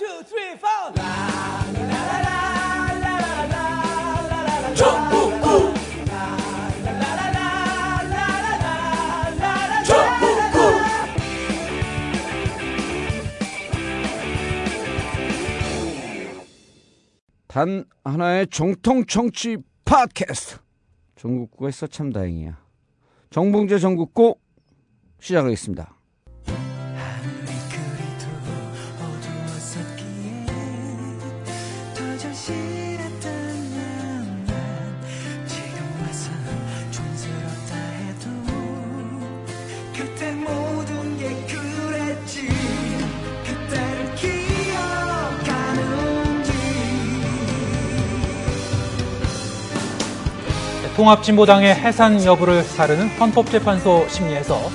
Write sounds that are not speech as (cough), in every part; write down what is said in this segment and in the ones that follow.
two, three, four. 단 하나의 정통 정치 팟캐스트. 전국구가 있어 참 다행이야. 정봉재 전국구 시작하겠습니다. 통합진보당의 해산 여부를 사르는 헌법재판소 심리에서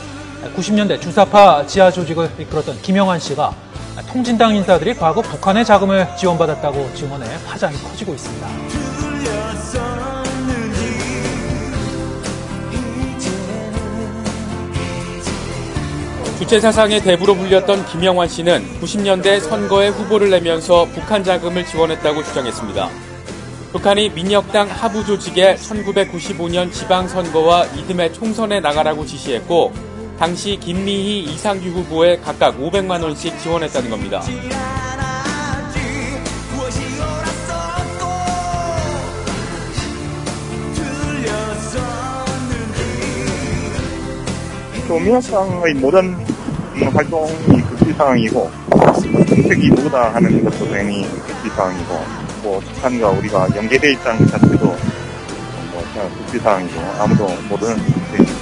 90년대 주사파 지하 조직을 이끌었던 김영환 씨가 통진당 인사들이 과거 북한의 자금을 지원받았다고 증언해 화장이 커지고 있습니다. 주체 사상의 대부로 불렸던 김영환 씨는 90년대 선거에 후보를 내면서 북한 자금을 지원했다고 주장했습니다. 북한이 민혁당 하부 조직에 1995년 지방선거와 이듬해 총선에 나가라고 지시했고 당시 김미희 이상규 후보에 각각 500만 원씩 지원했다는 겁니다. 조미학상의 모든 음, 활동이 극비사항이고 정책이 누구다 하는 것도 당연히 극비사항이고 뭐 북한과 우리가 연계돼 있다는 것 자체도 뭐 그냥 극비사항이고 아무도 모르는 문제입니다.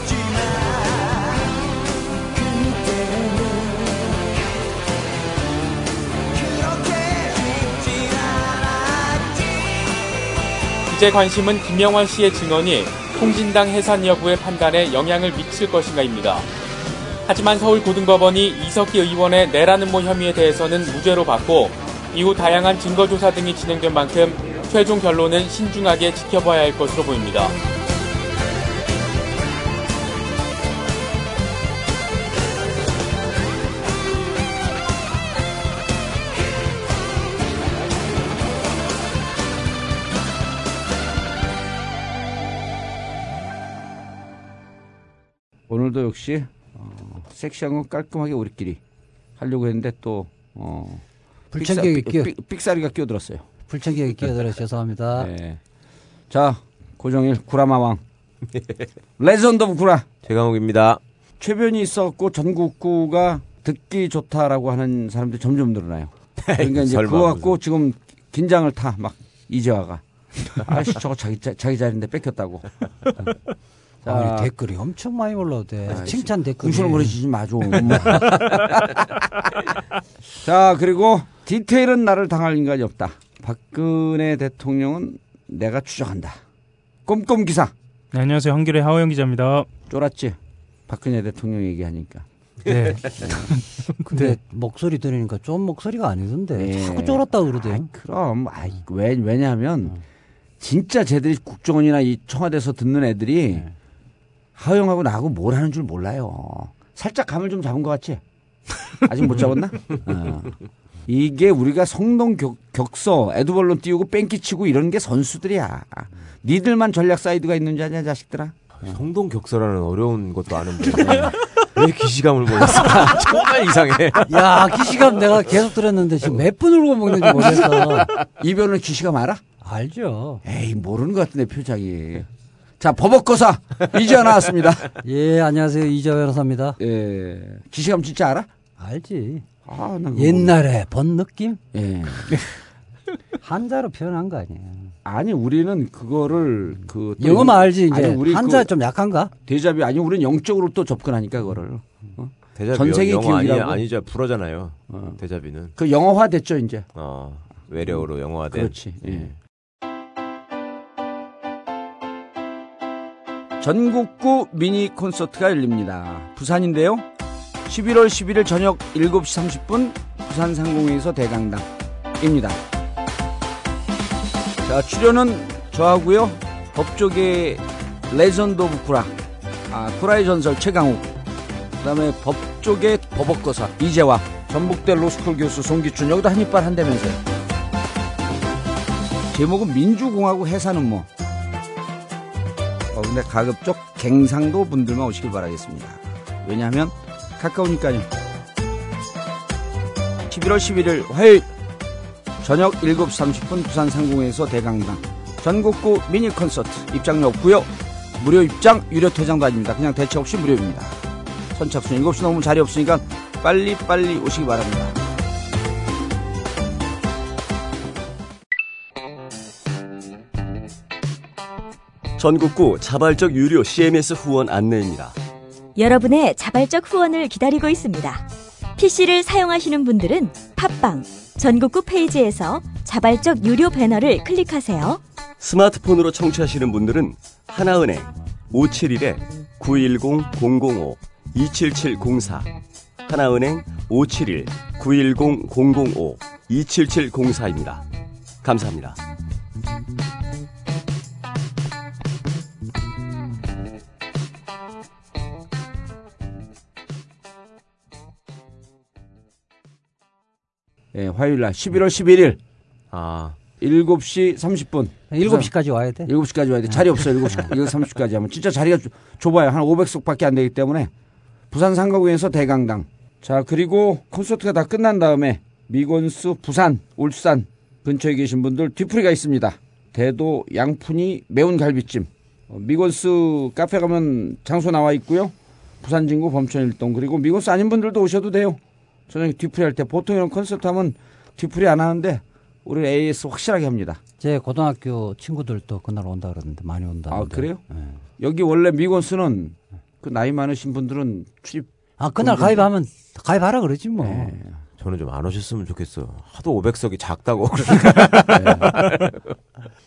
이제 관심은 김영환 씨의 증언이 통진당 해산 여부의 판단에 영향을 미칠 것인가입니다. 하지만 서울고등법원이 이석기 의원의 내라는 모 혐의에 대해서는 무죄로 받고 이후 다양한 증거조사 등이 진행된 만큼 최종 결론은 신중하게 지켜봐야 할 것으로 보입니다. 오늘도 역시 어, 섹시하고 깔끔하게 우리끼리 하려고 했는데 또 어, 불청객이 끼어 삑- 삑사리가 끼어들었어요. 불청객이 끼어들어 죄송합니다. (laughs) 네. 자 고정일 구라마왕 (laughs) legend of 구라 최강욱입니다. 최변이 있었고 전국구가 듣기 좋다라고 하는 사람들이 점점 늘어나요. (laughs) 그러니까 이제 그거 갖고 지금 긴장을 타 막 이재화가 아씨 저거 자기 자, 자기 자리인데 뺏겼다고. 아니, 댓글이 엄청 많이 올라오대. 아, 칭찬 댓글이. 궁시렁거리지 마 좀. 자 그리고 디테일은 나를 당할 인간이 없다. 박근혜 대통령은 내가 추적한다. 꼼꼼 기사 네, 안녕하세요. 한길의 하호영 기자입니다. 쫄았지. 박근혜 대통령 얘기하니까. 네. (laughs) 근데 목소리 들으니까 좀 목소리가 아니던데. 네. 자꾸 쫄았다 그러대. 그럼 아이 왜 왜냐하면 진짜 쟤들이 국정원이나 이 청와대에서 듣는 애들이 하영하고 나하고 뭘 하는 줄 몰라요. 살짝 감을 좀 잡은 것 같지? 아직 못 잡았나? (laughs) 어. 이게 우리가 성동 격, 격서 애드벌룬 띄우고 뺑기 치고 이런 게 선수들이야. 니들만 전략 사이드가 있는 줄 아냐 자식들아? 성동 격서라는 어려운 것도 아는데 (laughs) 왜 기시감을 보냈을까? (laughs) 정말 이상해. 야, 기시감 내가 계속 들었는데 지금 몇 분을 먹는지 모르겠어. 이변을 기시가 말아? 알죠. 에이 모르는 것 같은데 표정이. 자 버벅거사 이제 나왔습니다. (laughs) 예, 안녕하세요. 이재호 변호사입니다. 예 기시감 진짜 알아? 알지. 아, 옛날에 본 느낌? 예. (laughs) 한자로 표현한 거 아니에요. 아니 우리는 그거를 그또 영어만 영- 알지 이제. 아니, 우리 한자 그 좀 약한가? 대자비 아니 우리는 영적으로 또 접근하니까 그거를 대자비 전 세계 영어 아니, 기업이라고? 아니죠. 불어잖아요. 어. 대자비는. 그 영어화 됐죠 이제. 어, 외래어로 영어화된. 그렇지. 예. 전국구 미니 콘서트가 열립니다. 부산인데요. 11월 11일 저녁 7시 30분 부산 상공회의소 대강당입니다. 자, 출연은 저하고요. 법조계 legend of 구라. 아, 구라의 전설 최강욱. 그 다음에 법조계 버벅거사 이재화. 전북대 로스쿨 교수 송기춘 여기도 한입발 한다면서요. 제목은 민주공화국 해산은 뭐. 어, 근데 가급적 갱상도 분들만 오시길 바라겠습니다. 왜냐하면 가까우니까요. 11월 11일 화요일 저녁 7시 30분 부산 상공에서 대강당 전국구 미니 콘서트 입장료 없고요. 무료 입장 유료 퇴장도 아닙니다. 그냥 대체 없이 무료입니다. 선착순 7시 넘으면 자리 없으니까 빨리 빨리 오시기 바랍니다. 전국구 자발적 유료 CMS 후원 안내입니다. 여러분의 자발적 후원을 기다리고 있습니다. PC를 사용하시는 분들은 팟빵 전국구 페이지에서 자발적 유료 배너를 클릭하세요. 스마트폰으로 청취하시는 분들은 하나은행 571-910-005-27704 하나은행 571-910-005-27704입니다. 감사합니다. 예, 화요일 날 11월 11일 아, 7시 30분. 7시까지 와야 돼. 7시까지 와야 돼. 자리 없어요. 7시, 7시 30분까지 하면. 진짜 자리가 좁- 좁아요. 한 500석밖에 안 되기 때문에. 부산 상가구에서 대강당. 자, 그리고 콘서트가 다 끝난 다음에 미곤스 부산, 울산 근처에 계신 분들 뒤풀이가 있습니다. 대도 양푼이 매운 갈비찜. 어, 미곤스 카페 가면 장소 나와 있고요. 부산 진구 범천 일동 그리고 미곤스 아닌 분들도 오셔도 돼요. 저녁에 뒤풀이 할 때 보통 이런 콘서트 하면 뒤풀이 안 하는데 우리 AS 확실하게 합니다. 제 고등학교 친구들도 그날 온다 그러는데 많이 온다. 아 그래요? 네. 여기 원래 미곤스는 그 나이 많으신 분들은 출입 아 그날 가입하면 가입하라 그러지 뭐. 네. 저는 좀 안 오셨으면 좋겠어. 하도 500석이 작다고. (laughs)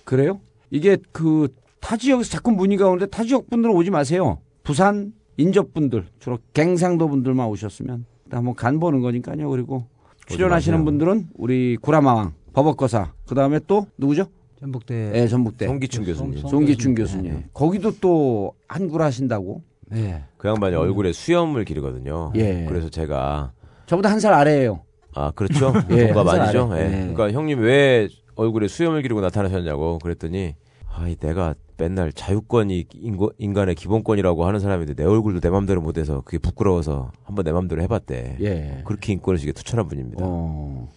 그래요? 이게 그 타 지역에서 자꾸 문의가 오는데 타 지역 분들은 오지 마세요. 부산 인접 분들 주로 갱상도 분들만 오셨으면 한번 간 보는 거니까요. 그리고 출연하시는. 분들은 우리 구라마왕 버벅거사 그 다음에 또 누구죠? 전북대 예, 전북대 송기춘 교수님. 송- 송기춘 교수님. 네. 거기도 또 한구라 하신다고. 예. 그 양반이 얼굴에 수염을 기르거든요. 예. 그래서 제가 저보다 한 살 아래예요. 아 그렇죠. (laughs) 예, 동갑 한살 아니죠. 예. 예. 그러니까 형님 왜 얼굴에 수염을 기르고 나타나셨냐고 그랬더니 아, 내가 맨날 자유권이 인거- 인간의 기본권이라고 하는 사람인데 내 얼굴도 내 맘대로 못해서 그게 부끄러워서 한번 내 맘대로 해봤대. 예. 그렇게 인권의식에 투철한 분입니다. 어.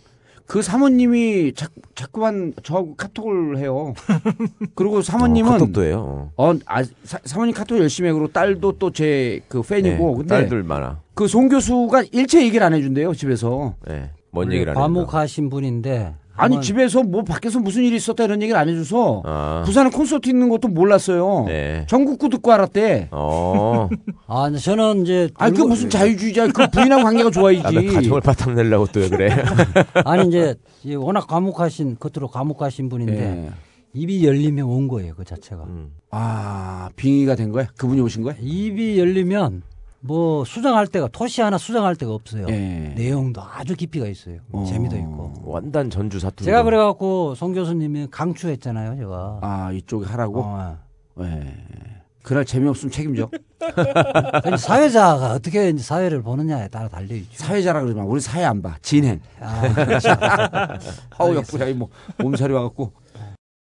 그 사모님이 자, 자꾸만 저하고 카톡을 해요. (laughs) 그리고 사모님은 어, 카톡도 해요. 어, 아, 사, 사모님 카톡 열심히 해. 그리고 딸도 또 제 그 팬이고. 네, 근데 딸들 많아. 그 송 교수가 일체 얘기를 안 해준대요 집에서. 네, 뭔 얘기를 안 해요. 과묵하신 분인데 아니 집에서 뭐 밖에서 무슨 일이 있었다 이런 얘기를 안 해줘서 아, 부산에 콘서트 있는 것도 몰랐어요. 네. 전국구 듣고 알았대. 어, (laughs) 아 근데 저는 이제 아니 그 무슨 자유주의자 그 부인하고 관계가 좋아야지. 아, 나 가정을 바탕 내려고 또왜 그래? (laughs) 아니 이제 이 워낙 과묵하신 겉으로 과묵하신 분인데 예. 입이 열리면 온 거예요 그 자체가. 음. 아 빙의가 된 거야? 그분이 오신 거야? 입이 열리면 뭐 수정할 데가 토시 하나 수정할 데가 없어요. 예. 내용도 아주 깊이가 있어요. 어. 재미도 있고. 완단 전주 사투리. 제가 그래갖고 송 교수님이 강추했잖아요, 제가. 아 이쪽에 하라고. 어. 예. 그날 재미없으면 책임져. (laughs) 사회자가 어떻게 사회를 보느냐에 따라 달려있죠. 사회자라 그러지 마. 우리 사회 안 봐. 진행. 아, 그렇죠. (laughs) 아우 옆구리 뭐 몸살이 와갖고.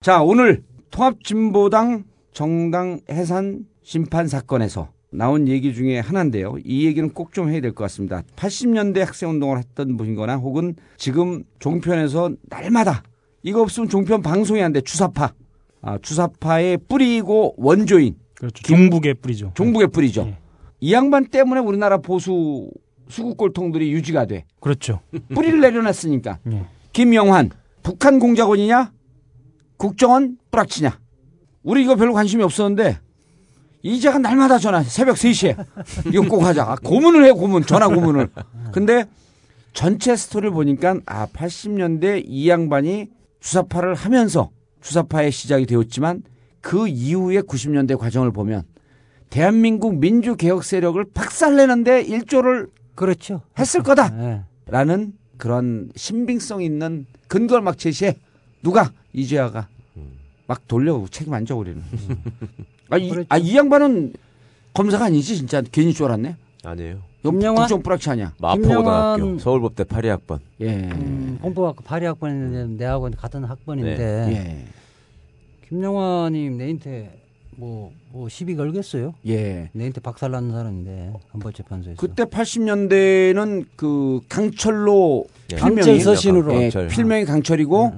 자 오늘 통합진보당 정당 해산 심판 사건에서 나온 얘기 중에 하나인데요. 이 얘기는 꼭 좀 해야 될 것 같습니다. 80년대 학생 운동을 했던 분이거나 혹은 지금 종편에서 날마다 이거 없으면 종편 방송이 안 돼. 주사파. 아, 주사파의 뿌리고 원조인 그렇죠. 종북의 뿌리죠. 종북의 뿌리죠. 예. 이 양반 때문에 우리나라 보수 수국골통들이 유지가 돼. 그렇죠. 뿌리를 내려놨으니까. 예. 김영환, 북한 공작원이냐? 국정원 뿌락치냐? 우리 이거 별로 관심이 없었는데, 이제가 날마다 전화, 새벽 3시에. 이거 꼭 하자. 아, 고문을 해, 고문. 전화 고문을. 근데 전체 스토리를 보니까, 아, 80년대 이 양반이 주사파를 하면서 주사파의 시작이 되었지만, 그 이후의 90년대 과정을 보면, 대한민국 민주 개혁 세력을 박살내는데 일조를 그렇죠. 했을 거다. 예. 라는 그런 신빙성 있는 근거를 막 제시해. 누가? 이재화가. 막 돌려 책임 안 져, 우리는. 아, 이, 그렇죠. 아, 이 양반은 검사가 아니지, 진짜. 괜히 줄 알았네. 아니에요. 김영환? 국정 뿌락치 아니야. 마포고등학교 김영환- 서울법대 8위학번. 예. 음, 공법학과 8위학번인데 내하고 같은 학번인데 네. 예. 김영환님 내인테 뭐, 뭐 시비 걸겠어요? 예. 내인테 박살난 사람인데 헌법 재판소에서 그때 80년대는 그 강철로 예. 필명이 강철 서신으로. 예, 강철. 필명이 강철이고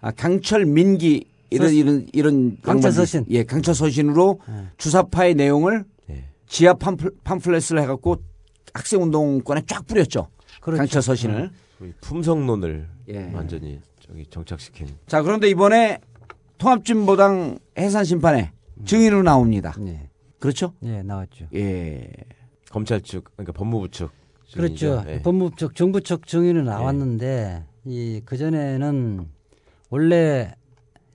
아, 강철 민기 이런 서- 이런 이런 강철 양반들이- 서신. 예, 강철 서신으로 예. 주사파의 내용을 예. 지하 팜플, 팜플렛을 해갖고 학생 운동권에 쫙 뿌렸죠. 그렇죠. 강철 서신을. 우리 품성론을 예. 완전히 저기 정착시킨. 자 그런데 이번에 통합진보당 해산 심판에 증인으로 나옵니다. 예. 그렇죠? 예, 나왔죠. 예. 검찰 측, 그러니까 법무부 측. 그렇죠. 증인이죠. 예. 법무부 쪽, 정부 쪽 증인은 나왔는데 이 그 전에는 원래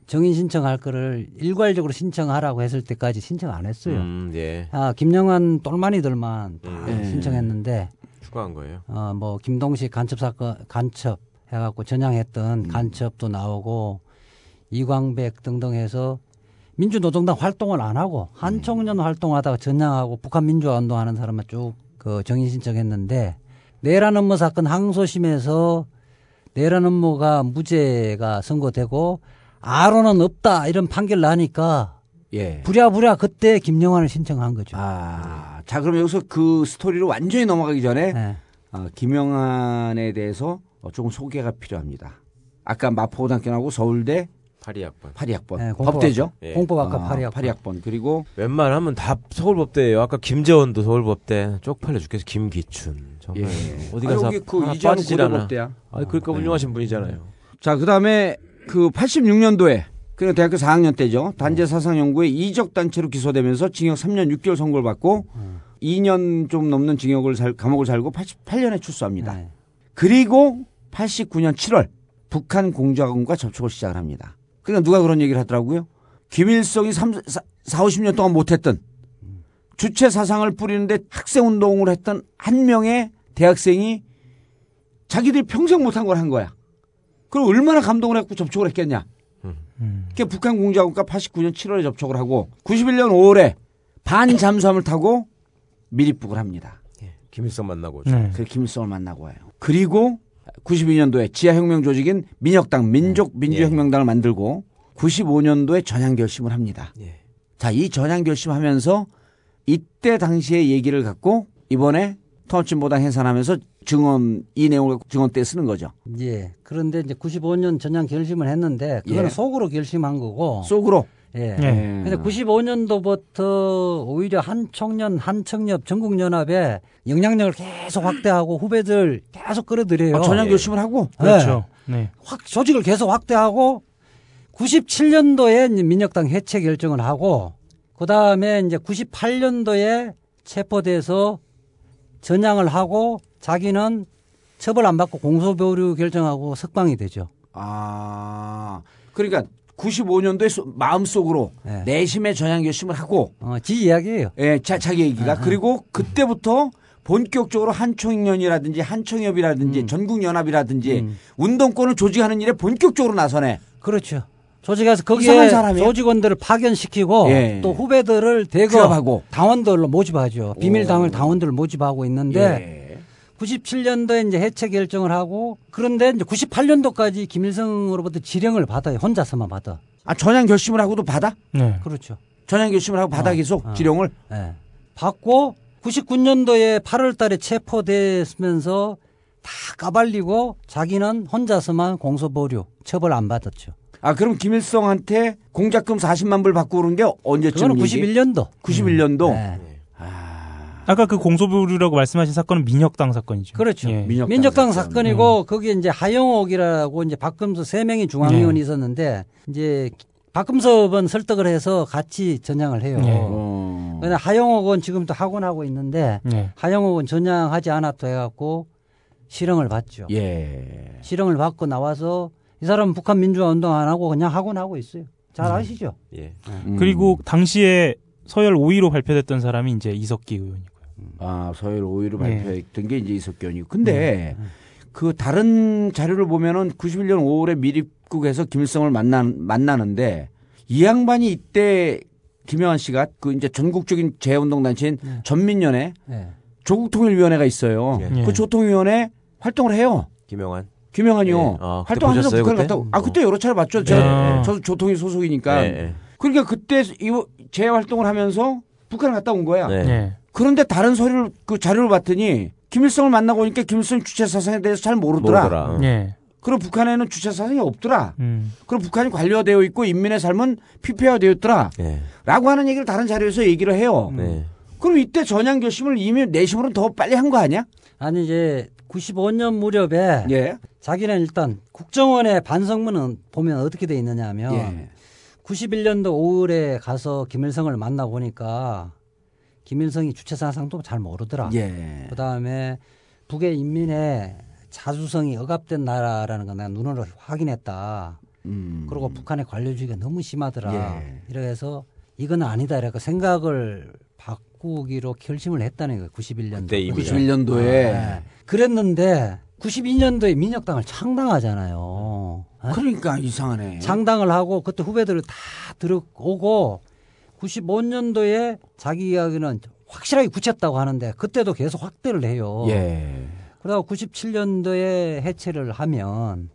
정인 신청할 거를 일괄적으로 신청하라고 했을 때까지 신청 안 했어요. 음, 예. 아, 김영환 똘마니들만 다 음. 신청했는데 추가한 거예요. 어, 뭐 김동식 간첩 사건 간첩 해갖고 전향했던 음. 간첩도 나오고 이광백 등등 해서 민주노동당 활동을 안 하고 한총련 활동하다가 전향하고 북한 민주화 운동하는 사람만 쭉 그 정인 신청했는데 내란 음모 사건 항소심에서 내란 음모가 무죄가 선고되고 아로는 없다 이런 판결 나니까 예. 부랴부랴 그때 김영환을 신청한 거죠. 아, 자 그럼 여기서 그 스토리로 완전히 넘어가기 전에 네. 어, 김영환에 대해서 어, 조금 소개가 필요합니다. 아까 마포고등학교 나오고 서울대 8위학번. 8위학번 네, 공법- 법대죠. 예. 공법학과 아, 8위학번. 8위학번 그리고 웬만하면 다 서울법대예요. 아까 김재원도 서울법대 쪽팔려 죽겠어. 김기춘 정말 예. 어디 아, 가서 여기 그 이재원. 고등법대야. 아, 그러니까 훌륭하신 분이잖아요. 자 그다음에 그 86년도에 그 대학교 4학년 때죠. 단재 사상 연구에 이적 단체로 기소되면서 징역 3년 6개월 선고를 받고 2년 좀 넘는 징역을 살, 감옥을 살고 88년에 출소합니다. 네. 그리고 89년 7월 북한 공작원과 접촉을 시작을 합니다. 그러니까 누가 그런 얘기를 하더라고요. 김일성이 3, 4, 50년 동안 못했던 주체 사상을 뿌리는데 학생 운동을 했던 한 명의 대학생이 자기들이 평생 못한 걸 한 거야. 그럼 얼마나 감동을 했고 접촉을 했겠냐. 그 북한 공작원과 89년 7월에 접촉을 하고 91년 5월에 반잠수함을 타고 미립북을 합니다. 김일성 만나고 네. 그 김일성을 만나고 와요. 그리고 92년도에 지하혁명 조직인 민혁당 민족민주혁명당을 만들고 95년도에 전향 결심을 합니다. 예. 자, 이 전향 결심하면서 이때 당시의 얘기를 갖고 이번에 통합진보당 해산하면서 증언 이 내용을 증언 때 쓰는 거죠. 예. 그런데 이제 95년 전향 결심을 했는데 그거는 예. 속으로 결심한 거고. 속으로. 예. 예. 근데 95년도부터 오히려 한총련, 한청협, 전국 연합에 영향력을 계속 확대하고 후배들 계속 끌어들여요. 아, 전향 결심을 하고 그렇죠. 네. 확 조직을 계속 확대하고 97년도에 이제 민혁당 해체 결정을 하고 그 다음에 이제 98년도에 체포돼서 전향을 하고 자기는 처벌 안 받고 공소보류 결정하고 석방이 되죠. 아, 그러니까 95년도에 마음속으로 예. 내심의 전향 결심을 하고 어, 지 이야기예요. 예, 자, 자기 얘기가 그리고 그때부터 본격적으로 한총련이라든지 한청협이라든지 전국연합이라든지 운동권을 조직하는 일에 본격적으로 나서네. 그렇죠. 조직에서 거기에? 조직원들을 파견시키고 예. 또 후배들을 대거 취업하고. 당원들로 모집하죠. 비밀 당을 오. 당원들을 모집하고 있는데 예. 97년도에 이제 해체 결정을 하고 그런데 이제 98년도까지 김일성으로부터 지령을 받아요. 혼자서만 받아. 아, 전향 결심을 하고도 받아? 네. 그렇죠. 전향 결심을 하고 받아 어, 계속 어. 지령을? 예. 받고 99년도에 8월 달에 체포됐으면서 다 까발리고 자기는 혼자서만 공소보류 처벌 안 받았죠. 아, 그럼 김일성한테 공작금 40만 불 받고 그런 게 언제쯤 그거는 91년도. 91년도? 예. 아까 그 공소부류라고 말씀하신 사건은 민혁당 사건이죠. 그렇죠. 예. 민혁당 민족당 사건. 사건 이고 거기에 이제 하영옥이라고 이제 박금수 세 명이 중앙위원이 있었는데 이제 박금섭은 설득을 해서 같이 전향을 해요. 예. 어. 근데 하영옥은 지금도 학원하고 있는데 예. 하영옥은 전향하지 않았다 해갖고 실형을 받죠. 예. 실형을 받고 나와서 이 사람은 북한 민주화 운동 안 하고 그냥 학원 하고 있어요. 잘 아시죠? 예. 음. 그리고 당시에 서열 5위로 발표됐던 사람이 이제 이석기 의원이고요. 아, 서열 5위로 예. 발표했던 게 이제 이석견이고. 근데 그 다른 자료를 보면은 91년 5월에 미립국에서 김일성을 만나, 만나는데 이 양반이 이때 김영환 씨가 그 이제 전국적인 재운동 단체인 전민련에 네. 조국통일위원회가 있어요. 예. 그 조통위원회 활동을 해요. 김영환. 김영환이요. 예. 아, 활동하면서 북한 그때? 갔다. 오- 아 그때 여러 차례 봤죠. 제가 네. 저도 조통위 소속이니까. 예, 예. 그러니까 그때 이 재활동을 하면서 북한 갔다 온 거야. 네. 예. 그런데 다른 서류를 그 자료를 봤더니 김일성을 만나고 오니까 김일성 주체 사상에 대해서 잘 모르더라. 모르더라. 어. 예. 그리고 북한에는 주체 사상이 없더라. 음. 그리고 북한이 관료되어 있고 인민의 삶은 피폐화되어 있더라. 예. 라고 하는 얘기를 다른 자료에서 얘기를 해요. 네. 그럼 이때 전향 결심을 이미 내심으로는 더 빨리 한 거 아니야? 아니 이제 95년 무렵에 예. 자기는 일단 국정원의 반성문은 보면 어떻게 돼 있느냐면 예. 91년도 5월에 가서 김일성을 만나 보니까 김일성이 주체 사상도 잘 모르더라. 예. 그다음에 북의 인민의 자주성이 억압된 나라라는 거 내가 눈으로 확인했다. 음. 그리고 북한의 관료주의가 너무 심하더라. 예. 이래서 이건 아니다. 이래서 생각을 바꾸기로 결심을 했다는 거예요. 91년도. 그때 이미. 91년도에 그랬는데 92년도에 민혁당을 창당하잖아요. 어? 그러니까 이상하네. 창당을 하고 그때 후배들을 다 들어오고 95년도에 자기 이야기는 확실하게 굳혔다고 하는데 그때도 계속 확대를 해요. 예. 그러다가 97년도에 해체를 하면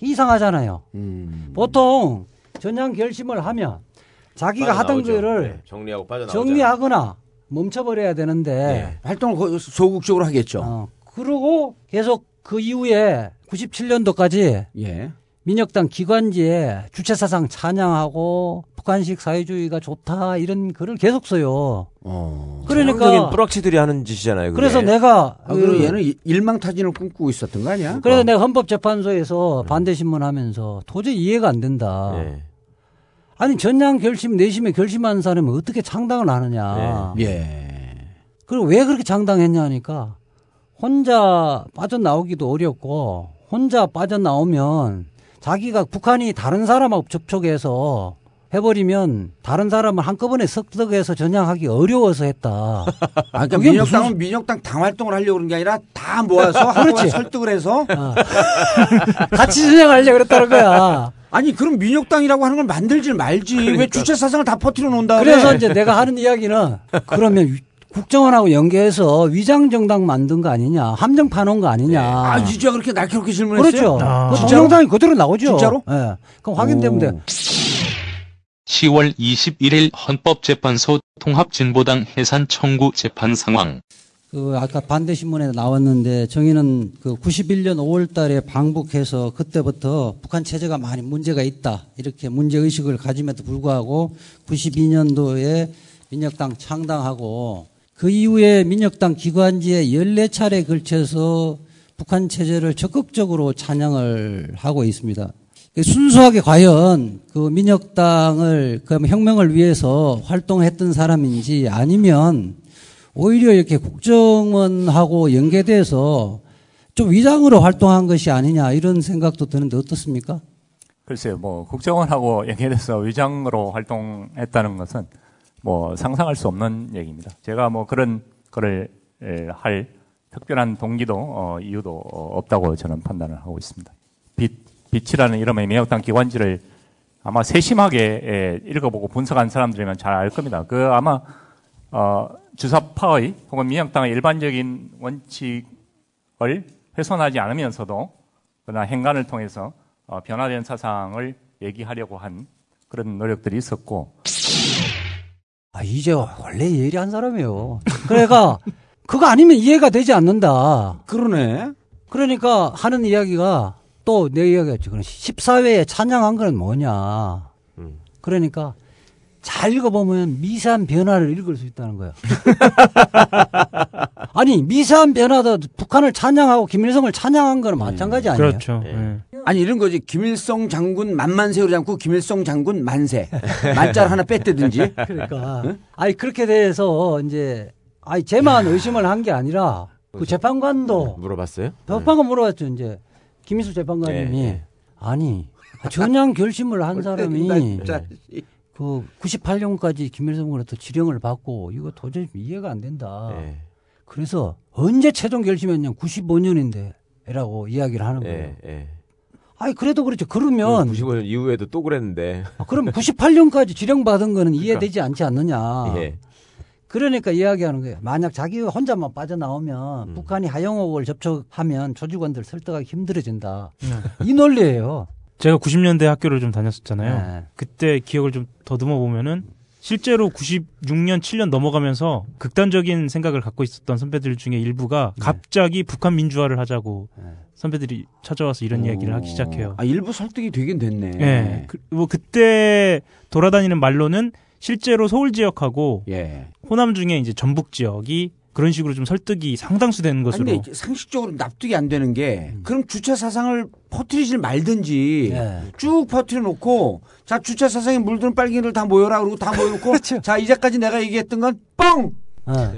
이상하잖아요. 음. 보통 전향 결심을 하면 자기가 하던. 거를 네, 정리하고. 정리하거나 멈춰버려야 되는데 네. 활동을 거- 소극적으로 하겠죠. 어, 그러고 계속 그 이후에 97년도까지 예. 민혁당 기관지에 주체 사상 찬양하고 북한식 사회주의가 좋다 이런 글을 계속 써요. 어. 그러니까 뿌락치들이 하는 짓이잖아요. 그게. 그래서 내가 아, 그리고 그- 얘는 이- 일망타진을 꿈꾸고 있었던 거 아니야? 그래서 내가 헌법재판소에서 반대 신문하면서 도저히 이해가 안 된다. 예. 아니 전향 결심 내심에 결심한 사람이 어떻게 창당을 하느냐. 예. 그리고 왜 그렇게 창당했냐니까 혼자 빠져나오기도 어렵고 혼자 빠져나오면 자기가 북한이 다른 사람하고 접촉해서 해버리면 다른 사람을 한꺼번에 섭득해서 전향하기 어려워서 했다. (laughs) 아, 그러니까 민혁당은 무슨- 민혁당 당 활동을 하려고 그런 게 아니라 다 모아서 (laughs) 한꺼번에 설득을 해서 어. (laughs) 같이 전향하려고 그랬다는 거야. 아니 그럼 민혁당이라고 하는 걸 만들질 말지 왜 주체 사상을 다 퍼뜨려 다음에 그래서 이제 내가 하는 이야기는 그러면 위- 국정원하고 연계해서 위장 정당 만든 거 아니냐, 함정 파놓은 거 아니냐. 아 이주야 그렇게 날카롭게 질문했어요? 그렇죠. 아. 그? 동영상이 그대로 나오죠. 진짜로? 예. 그럼 확인되면 돼. 10월 21일 헌법재판소 통합진보당 해산 청구 재판 상황. 그 아까 반대 신문에 나왔는데 정의는 그 91년 5월 달에 방북해서 그때부터 북한 체제가 많이 문제가 있다 이렇게 문제 의식을 가짐에도 불구하고 92년도에 민혁당 창당하고 그 이후에 민혁당 기관지에 14차례 걸쳐서 북한 체제를 적극적으로 찬양을 하고 있습니다. 순수하게 과연 그 민혁당을 그 혁명을 위해서 활동했던 사람인지 아니면 오히려 이렇게 국정원하고 연계돼서 좀 위장으로 활동한 것이 아니냐 이런 생각도 드는데 어떻습니까? 글쎄요, 뭐 국정원하고 (laughs) 연계돼서 위장으로 활동했다는 것은 뭐 상상할 수 없는 얘기입니다. 제가 뭐 그런 거를 에, 할 특별한 동기도 어, 이유도 어, 없다고 저는 판단을 하고 있습니다. 빛 빛이라는 이름의 민혁당 기관지를 아마 세심하게 에, 읽어보고 분석한 사람들이면 잘 알 겁니다. 그 아마 어, 주사파의 혹은 민혁당의 일반적인 원칙을 훼손하지 않으면서도 그러나 행간을 통해서 어, 변화된 사상을 얘기하려고 한 그런 노력들이 있었고 아 이제 원래 예리한 사람이에요. 그러니까 (laughs) 그거 아니면 이해가 되지 않는다. 그러네. 그러니까 하는 이야기가 또 내 이야기였죠. 그럼 14회에 찬양한 건 뭐냐. 그러니까 잘 읽어보면 미세한 변화를 읽을 수 있다는 거야. (laughs) 아니 미세한 변화도 북한을 찬양하고 김일성을 찬양한 거는 마찬가지 아니에요? 그렇죠. 예. 아니 이런 거지 김일성 장군 만만 세우지 않고 김일성 장군 만세 만자를 하나 뺐다든지 그러니까 아니 그렇게 돼서 이제 아니 제만 의심을 한 게 아니라 그 재판관도 물어봤어요? 재판관 물어봤죠 이제 김희수 재판관님이 예, 예. 아니 전향 결심을 한 (laughs) 사람이. 그 98년까지 김일성으로부터 지령을 받고 이거 도저히 이해가 안 된다. 예. 그래서 언제 최종 결심했냐 95년인데라고 이야기를 하는 거예요. 예, 예. 아니 그래도 그렇죠. 그러면 95년 이후에도 또 그랬는데. 아, 그럼 98년까지 지령 받은 거는 이해되지 않지 않느냐. 예. 그러니까 이야기하는 거예요. 만약 자기가 혼자만 빠져나오면 음. 북한이 하영옥을 접촉하면 조직원들 설득하기 힘들어진다. 네. 이 논리예요. 제가 90년대 학교를 좀 다녔었잖아요. 네. 그때 기억을 좀 더듬어 보면은 실제로 96년, 7년 넘어가면서 극단적인 생각을 갖고 있었던 선배들 중에 일부가 네. 갑자기 북한 민주화를 하자고 선배들이 찾아와서 이런 이야기를 하기 시작해요. 아, 일부 설득이 되긴 됐네. 예. 그, 뭐 그때 돌아다니는 말로는 실제로 서울 지역하고 예. 호남 중에 이제 전북 지역이 그런 식으로 좀 설득이 상당수 되는 아니, 것으로 근데 상식적으로 납득이 안 되는 게 그럼 주체 사상을 퍼뜨리질 말든지 예. 쭉 퍼뜨려 놓고 자 주체 사상에 물드는 빨갱이들 다 모여라 그러고 다 모여놓고 (laughs) 그렇죠. 자 이제까지 내가 얘기했던 건 뻥 어.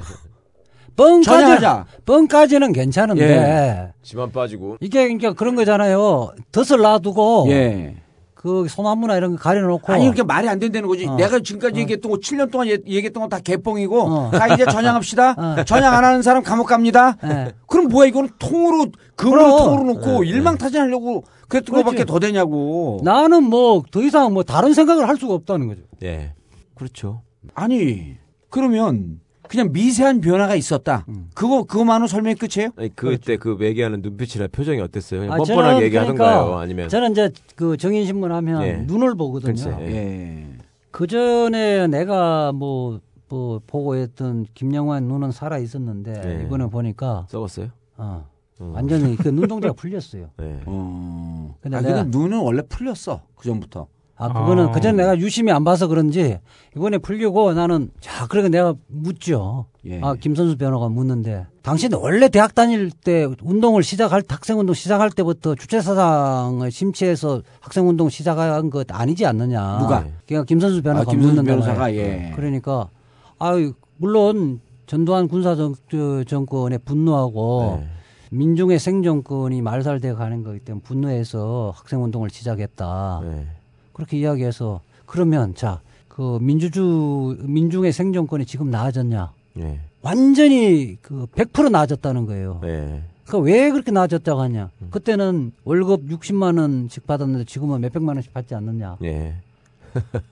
뻥까지. 뻥까지는 괜찮은데 예. 지만 빠지고. 이게 그러니까 그런 거잖아요. 덫을 놔두고 예. 그 소나무나 이런 거 가려놓고 아니 이렇게 말이 안 된다는 거지. 어. 내가 지금까지 얘기했던 거 7년 동안 얘- 얘기했던 건 다 개뻥이고 어. 자 이제 전향합시다. (laughs) 어. 전향 안 하는 사람 감옥 갑니다. 예. 그럼 뭐야 이거는 통으로 금으로. 통으로 놓고 일망타진하려고 그랬던. 거밖에 더 되냐고. 나는 뭐 더 이상 뭐 다른 생각을 할 수가 없다는 거죠. 예. 그렇죠. 아니 그러면 그냥 미세한 변화가 있었다. 음. 그거 그거만으로 설명이 끝이에요? 아니 그때 그 얘기하는 눈빛이나 표정이 어땠어요? 그냥 아, 뻔뻔하게 얘기하던가요? 그러니까 아니면 저는 이제 그 정인신문 하면 예. 눈을 보거든요. 글쎄, 예. 예. 그 전에 내가 뭐, 뭐 보고 했던 김영환 눈은 살아 있었는데 예. 이번에 보니까 썩었어요? 어, 음. 완전히 그 눈동자가 (laughs) 풀렸어요. 네. 어. 근데 아, 내가- 근데 눈은 원래 풀렸어 그 전부터. 아 그거는 아. 그 전에 내가 유심히 안 봐서 그런지 이번에 풀리고 나는 자 그러니까 내가 묻죠. 예. 아 김선수 변호가 묻는데 당신 원래 대학 다닐 때 운동을 시작할 학생 운동 시작할 때부터 주체 사상을 심취해서 학생 운동 시작한 것 아니지 않느냐. 누가? 그러니까 김선수 변호가 아, 김선수 묻는다. 예. 그러니까 아 물론 전두환 군사 정권에 분노하고 네. 민중의 생존권이 말살돼 가는 거기 때문에 분노해서 학생 운동을 시작했다. 네. 그렇게 이야기해서 그러면 자 그 민주주 민중의 생존권이 지금 나아졌냐? 네. 완전히 그 100% 나아졌다는 거예요. 네. 그러니까 왜 그렇게 나아졌다고 하냐? 그때는 월급 60만 원씩 받았는데 지금은 몇 백만 원씩 받지 않느냐? 예.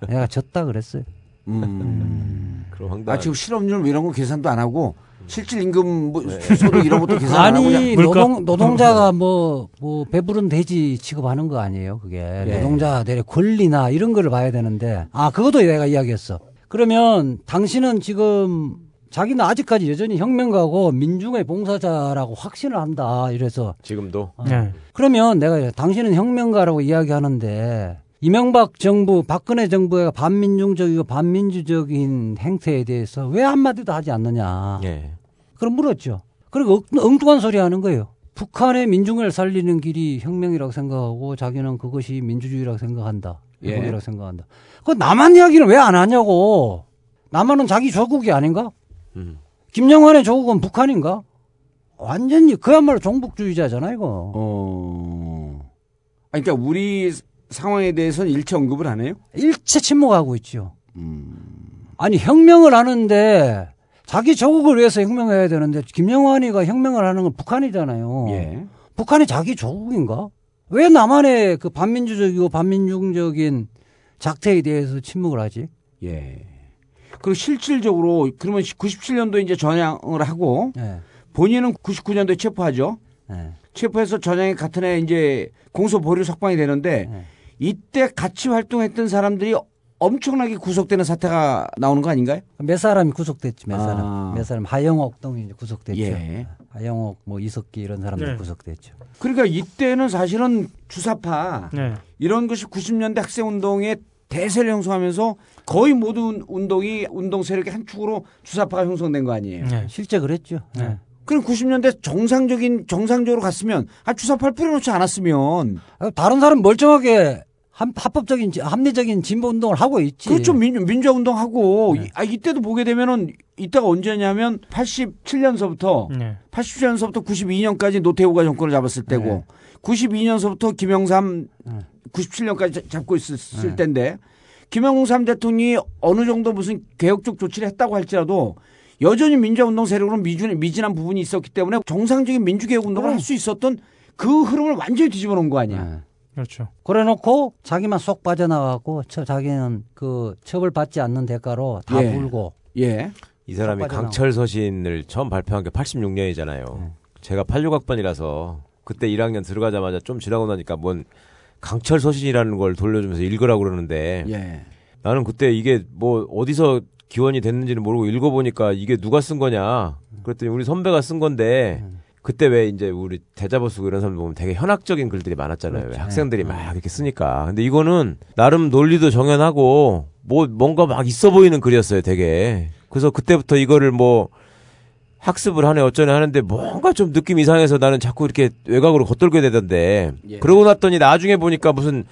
내가 졌다 그랬어요. 음. 그럼 황당. 아 지금 실업률 뭐 이런 거 계산도 안 하고 실질 임금 뭐 네. 소득 이런 것도 계산 안 하고 그냥 아니 물가? 노동 노동자가 뭐 뭐 배부른 돼지 취급하는 거 아니에요 그게 예. 노동자들의 권리나 이런 거를 봐야 되는데 아 그것도 내가 이야기했어 그러면 당신은 지금 자기는 아직까지 여전히 혁명가고 민중의 봉사자라고 확신을 한다 이래서 지금도 어. 네. 그러면 내가 당신은 혁명가라고 이야기하는데 이명박 정부, 박근혜 정부가 반민중적이고 반민주적인 행태에 대해서 왜 한마디도 하지 않느냐. 예. 그럼 물었죠. 그리고 엉- 엉뚱한 소리 하는 거예요. 북한의 민중을 살리는 길이 혁명이라고 생각하고 자기는 그것이 민주주의라고 생각한다. 예. 회복이라고 생각한다. 그 남한 이야기는 왜 안 하냐고. 남한은 자기 조국이 아닌가? 음. 김영환의 조국은 북한인가? 완전히 그야말로 종북주의자잖아 이거. 어. 아 그러니까 우리 상황에 대해서는 일체 언급을 안 해요? 일체 침묵하고 있죠. 음. 아니 혁명을 하는데 자기 조국을 위해서 혁명해야 되는데 김영환이가 혁명을 하는 건 북한이잖아요. 예. 북한이 자기 조국인가? 왜 남한의 그 반민주적이고 반민중적인 작태에 대해서 침묵을 하지? 예. 그리고 실질적으로 그러면 97년도 이제 전향을 하고 예. 본인은 99년도에 체포하죠. 예. 체포해서 전향이 같은 해 이제 공소 보류 석방이 되는데 네. 이때 같이 활동했던 사람들이 엄청나게 구속되는 사태가 나오는 거 아닌가요? 몇 사람이 구속됐지 몇 사람 아. 몇 사람 하영옥 등이 구속됐죠. 예. 하영옥 뭐 이석기 이런 사람들 네. 구속됐죠. 그러니까 이때는 사실은 주사파 네. 이런 것이 90년대 학생 운동의 대세를 형성하면서 거의 모든 운동이 운동 세력의 한 축으로 주사파가 형성된 거 아니에요. 네. 실제 그랬죠. 네. 그럼 90년대 정상적인 정상적으로 갔으면 아 주사파를 뿌려놓지 않았으면 아, 다른 사람 멀쩡하게 한, 합법적인 지- 합리적인 진보 운동을 하고 있지. 그렇죠 민주, 민주화 운동하고 이- 아 이때도 보게 되면은 이때가 언제냐면 87년서부터 네. 87년서부터 92년까지 노태우가 정권을 잡았을 때고 네. 92년서부터 김영삼 네. 97년까지 잡고 있었을 네. 때인데 김영삼 대통령이 어느 정도 무슨 개혁적 조치를 했다고 할지라도 여전히 민주화 운동 세력으로 미준, 미진한 부분이 있었기 때문에 정상적인 민주개혁 운동을 할 수 있었던 그 흐름을 완전히 뒤집어 놓은 거 아니야. 네. 그렇죠. 그래 놓고 자기만 쏙 빠져나가고 처, 자기는 그 처벌받지 않는 대가로 다 예. 불고 예. 이 사람이. 강철 서신을 처음 발표한 게 86년이잖아요. 제가 86학번이라서 그때 1학년 들어가자마자 좀 지나고 나니까 뭔 강철 서신이라는 걸 돌려주면서 읽으라고 그러는데 예. 나는 그때 이게 뭐 어디서 기원이 됐는지는 모르고 읽어보니까 이게 누가 쓴 거냐. 그랬더니 우리 선배가 쓴 건데 그때 왜 이제 우리 대자보 쓰고 이런 사람 보면 되게 현학적인 글들이 많았잖아요. 왜 학생들이 막 이렇게 쓰니까. 근데 이거는 나름 논리도 정연하고 뭐 뭔가 막 있어 보이는 글이었어요. 되게. 그래서 그때부터 이거를 뭐 학습을 하네 어쩌네 하는데 뭔가 좀 느낌 이상해서 나는 자꾸 이렇게 외곽으로 겉돌게 되던데 예. 그러고 났더니 나중에 보니까 무슨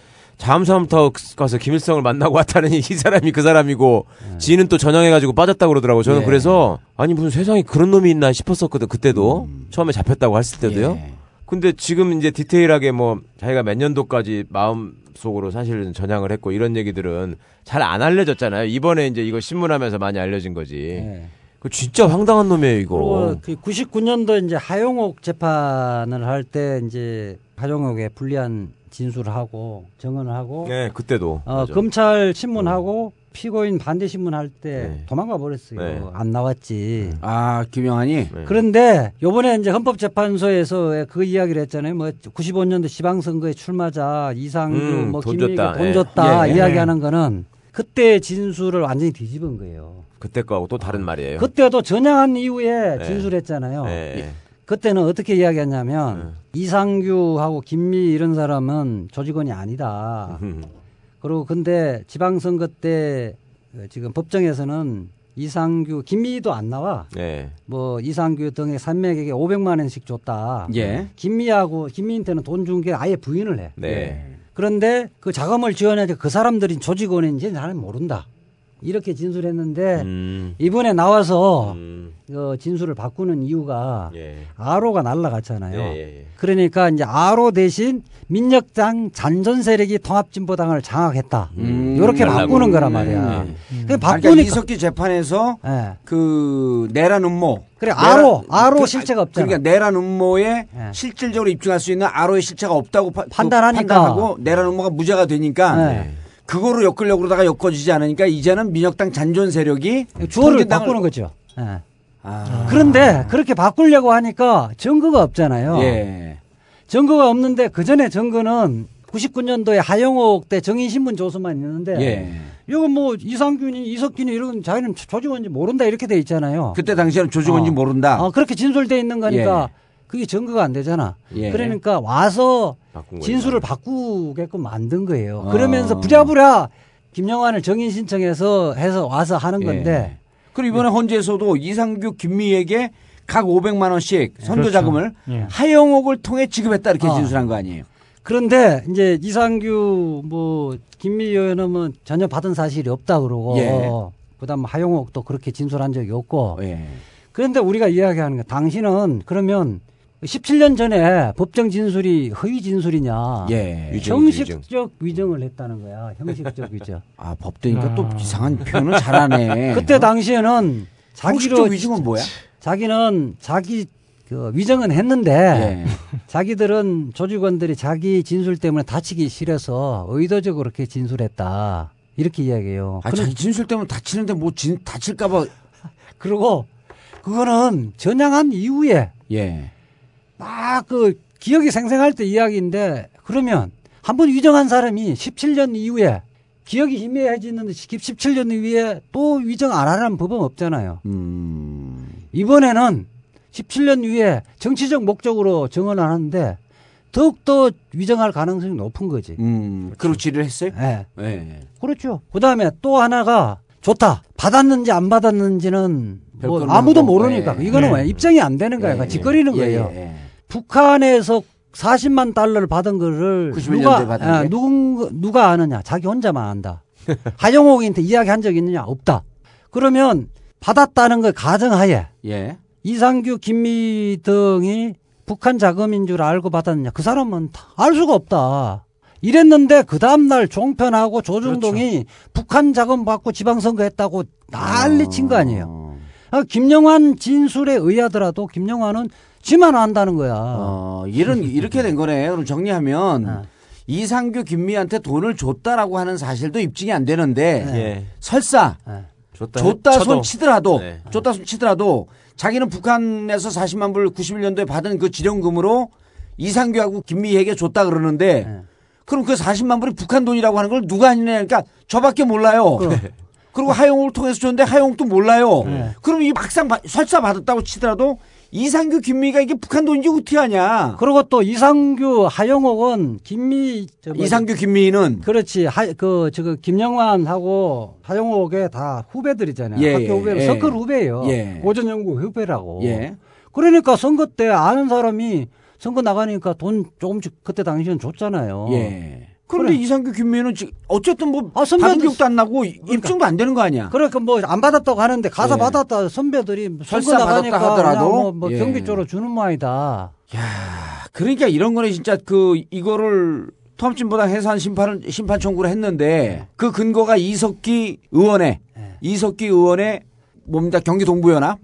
잠수함터 가서 김일성을 만나고 왔다는 (laughs) 이 사람이 그 사람이고 지는 또 전형해가지고 빠졌다고 그러더라고 저는 예. 그래서 아니 무슨 세상에 그런 놈이 있나 싶었었거든 그때도. 처음에 잡혔다고 했을 때도요. 예. 근데 지금 이제 디테일하게 뭐 자기가 몇 년도까지 마음 속으로 사실은 전향을 했고 이런 얘기들은 잘 안 알려졌잖아요. 이번에 이제 이거 신문하면서 많이 알려진 거지. 예. 그 진짜 황당한 놈이에요 이거. 그 99년도 이제 하용옥 재판을 할 때 이제 하용옥에 불리한 진술을 하고 증언을 하고 네 그때도 어, 맞아. 검찰 신문하고 피고인 반대 신문 할 때 네. 도망가 버렸어요. 네. 안 나왔지. 아 김영환이 네. 그런데 요번에 이제 헌법재판소에서 그 이야기를 했잖아요. 뭐 95년도 지방선거에 출마자 이상규 음, 뭐 줬다. 돈 예. 줬다 예, 예. 이야기하는 거는 그때 진술을 완전히 뒤집은 거예요. 그때 거하고 또 다른 말이에요 그때도 전향한 이후에 네. 진술했잖아요. 네. 그때는 어떻게 이야기했냐면 이상규하고 김미 이런 사람은 조직원이 아니다. (laughs) 그리고 근데 지방선거 때 어, 지금 법정에서는 이상규, 김미도 안 나와. 네. 뭐 이상규 등의 산맥에게 500만 원씩 줬다. 예. 김미하고 김미한테는 돈 준 게 아예 부인을 해. 네. 그런데 그 자금을 지원해서 그 사람들이 조직원인지 나는 모른다. 이렇게 진술했는데 음. 이번에 나와서 음. 그 진술을 바꾸는 이유가 예. 아로가 날라갔잖아요. 예, 예, 예. 그러니까 이제 아로 대신 민혁당 잔전 세력이 통합진보당을 장악했다. 음, 이렇게 달라고. 바꾸는 거란 음, 말이야. 음. 그 그러니까 바꾸니까 이석기 재판에서 예. 그 내란 음모 그래 내란- 아로 아로 그- 실체가 없잖아. 그러니까 내란 음모에 예. 실질적으로 입증할 수 있는 아로의 실체가 없다고 파- 그 판단하니까. 판단하고 내란 음모가 무죄가 되니까 예. 그거로 엮으려고 그러다가 엮어지지 않으니까 이제는 민혁당 잔존 세력이 주어를 바꾸는 거죠. 예. 아. 그런데 그렇게 바꾸려고 하니까 증거가 없잖아요. 예. 증거가 없는데 그 전에 증거는 99년도에 하영옥 때 정인신문 조서만 있는데 예. 이거 뭐 이상균이 이석균이 이런 자기는 조직원인지 모른다 이렇게 돼 있잖아요. 그때 당시에는 조직원인지 어. 모른다. 어, 그렇게 진술돼 있는 거니까 그게 증거가 안 되잖아. 예. 그러니까 와서. 진술을 바꾸게끔 만든 거예요. 어. 그러면서 부랴부랴 김영환을 정인 신청해서 해서 와서 하는 예. 건데 그리고 이번에 헌재에서도 이상규 김미에게 각 500만 원씩 선도 그렇죠. 자금을 예. 하영옥을 통해 지급했다 이렇게 어. 진술한 거 아니에요? 그런데 이제 이상규 뭐 김미 의원은 전혀 받은 사실이 없다 그러고 예. 그다음 하용옥도 그렇게 진술한 적이 없고 예. 그런데 우리가 이야기하는 거 당신은 그러면 17년 전에 법정 진술이 허위 진술이냐 예. 형식적 위정을 했다는 거야 형식적 위정 (laughs) 아, 법대니까 또 이상한 표현을 잘하네. (laughs) 그때 당시에는 자기로 형식적 위증은 뭐야? 자기는 자기 그 위정은 했는데 예. 자기들은 조직원들이 자기 진술 때문에 다치기 싫어서 의도적으로 그렇게 진술했다. 이렇게 이야기해요. 아, 자기 진술 때문에 다치는데 뭐 진, 다칠까봐. (laughs) 그리고 그거는 전향한 이후에 예. 막 그 기억이 생생할 때 이야기인데 그러면 한 번 위정한 사람이 17년 이후에 기억이 희미해지는데 17년 이후에 또 위정 안 하라는 법은 없잖아요. 음. 이번에는 17년 이후에 정치적 목적으로 정언을 하는데 더욱더 위정할 가능성이 높은 거지. 음. 그렇지를 했어요? 예. 예. 그렇죠. 그 다음에 또 하나가 좋다. 받았는지 안 받았는지는 뭐 아무도 뭐, 모르니까 예. 이거는 예. 왜 입장이 안 되는 거야. 예, 짓거리는 예, 거예요. 북한에서 40만 달러를 받은 거를 91 누가 받은 아, 게? 누군 누가 아느냐? 자기 혼자만 안다. (laughs) 하영옥한테 이야기한 적 있느냐? 없다. 그러면 받았다는 걸 가정하에 예. 이상규, 김미 등이 북한 자금인 줄 알고 받았느냐? 그 사람은 다알 수가 없다. 이랬는데 그 다음날 종편하고 조중동이 북한 자금 받고 지방선거 했다고 난리 친 거 아니에요. 어. 아, 김영환 진술에 의하더라도 김영환은 지만 안다는 거야. 어, 이런, 이렇게 된 거네. 그럼 정리하면 어. 이상규 김미한테 돈을 줬다라고 하는 사실도 입증이 안 되는데 네. 예. 설사 예. 줬다, 줬다. 손 치더라도 네. 줬다 손 치더라도 자기는 북한에서 40만 불 91년도에 받은 그 지령금으로 이상규하고 김미희에게 줬다 그러는데 네. 그럼 그 40만 불이 북한 돈이라고 하는 걸 누가 아니냐 그러니까 저밖에 몰라요. 그리고 하용을 통해서 줬는데 하용도 몰라요. 네. 그럼 이 막상 바- 설사 받았다고 치더라도 이상규 김미희가 이게 북한 돈인지 어떻게 하냐? 그리고 또 이상규 하영옥은 김미 저? 이상규 김미희는 그렇지 하 그 저거 김영환하고 하영옥의 다 후배들이잖아요. 예, 학교 예, 후배로 예. 서클 후배예요. 예. 고전연구 후배라고. 예. 그러니까 선거 때 아는 사람이 선거 나가니까 돈 조금씩 그때 당시엔 줬잖아요. 예. 그런데 그래. 이상규 지금 어쨌든 뭐 아, 선배들- 받은 기억도 안 나고 입증도 안 되는 거 아니야? 그러니까 뭐안 받았다고 하는데 가서 예. 받았다 선배들이 설사 받았다 하더라도? 그냥 뭐, 뭐 예. 경비 쪽으로 주는 모양이다. 그러니까 이런 거는 진짜 그 이거를 통합진보당 해산 심판 심판 청구를 했는데 그 근거가 이석기 의원의 이석기 의원의 뭡니다 경기 동부연합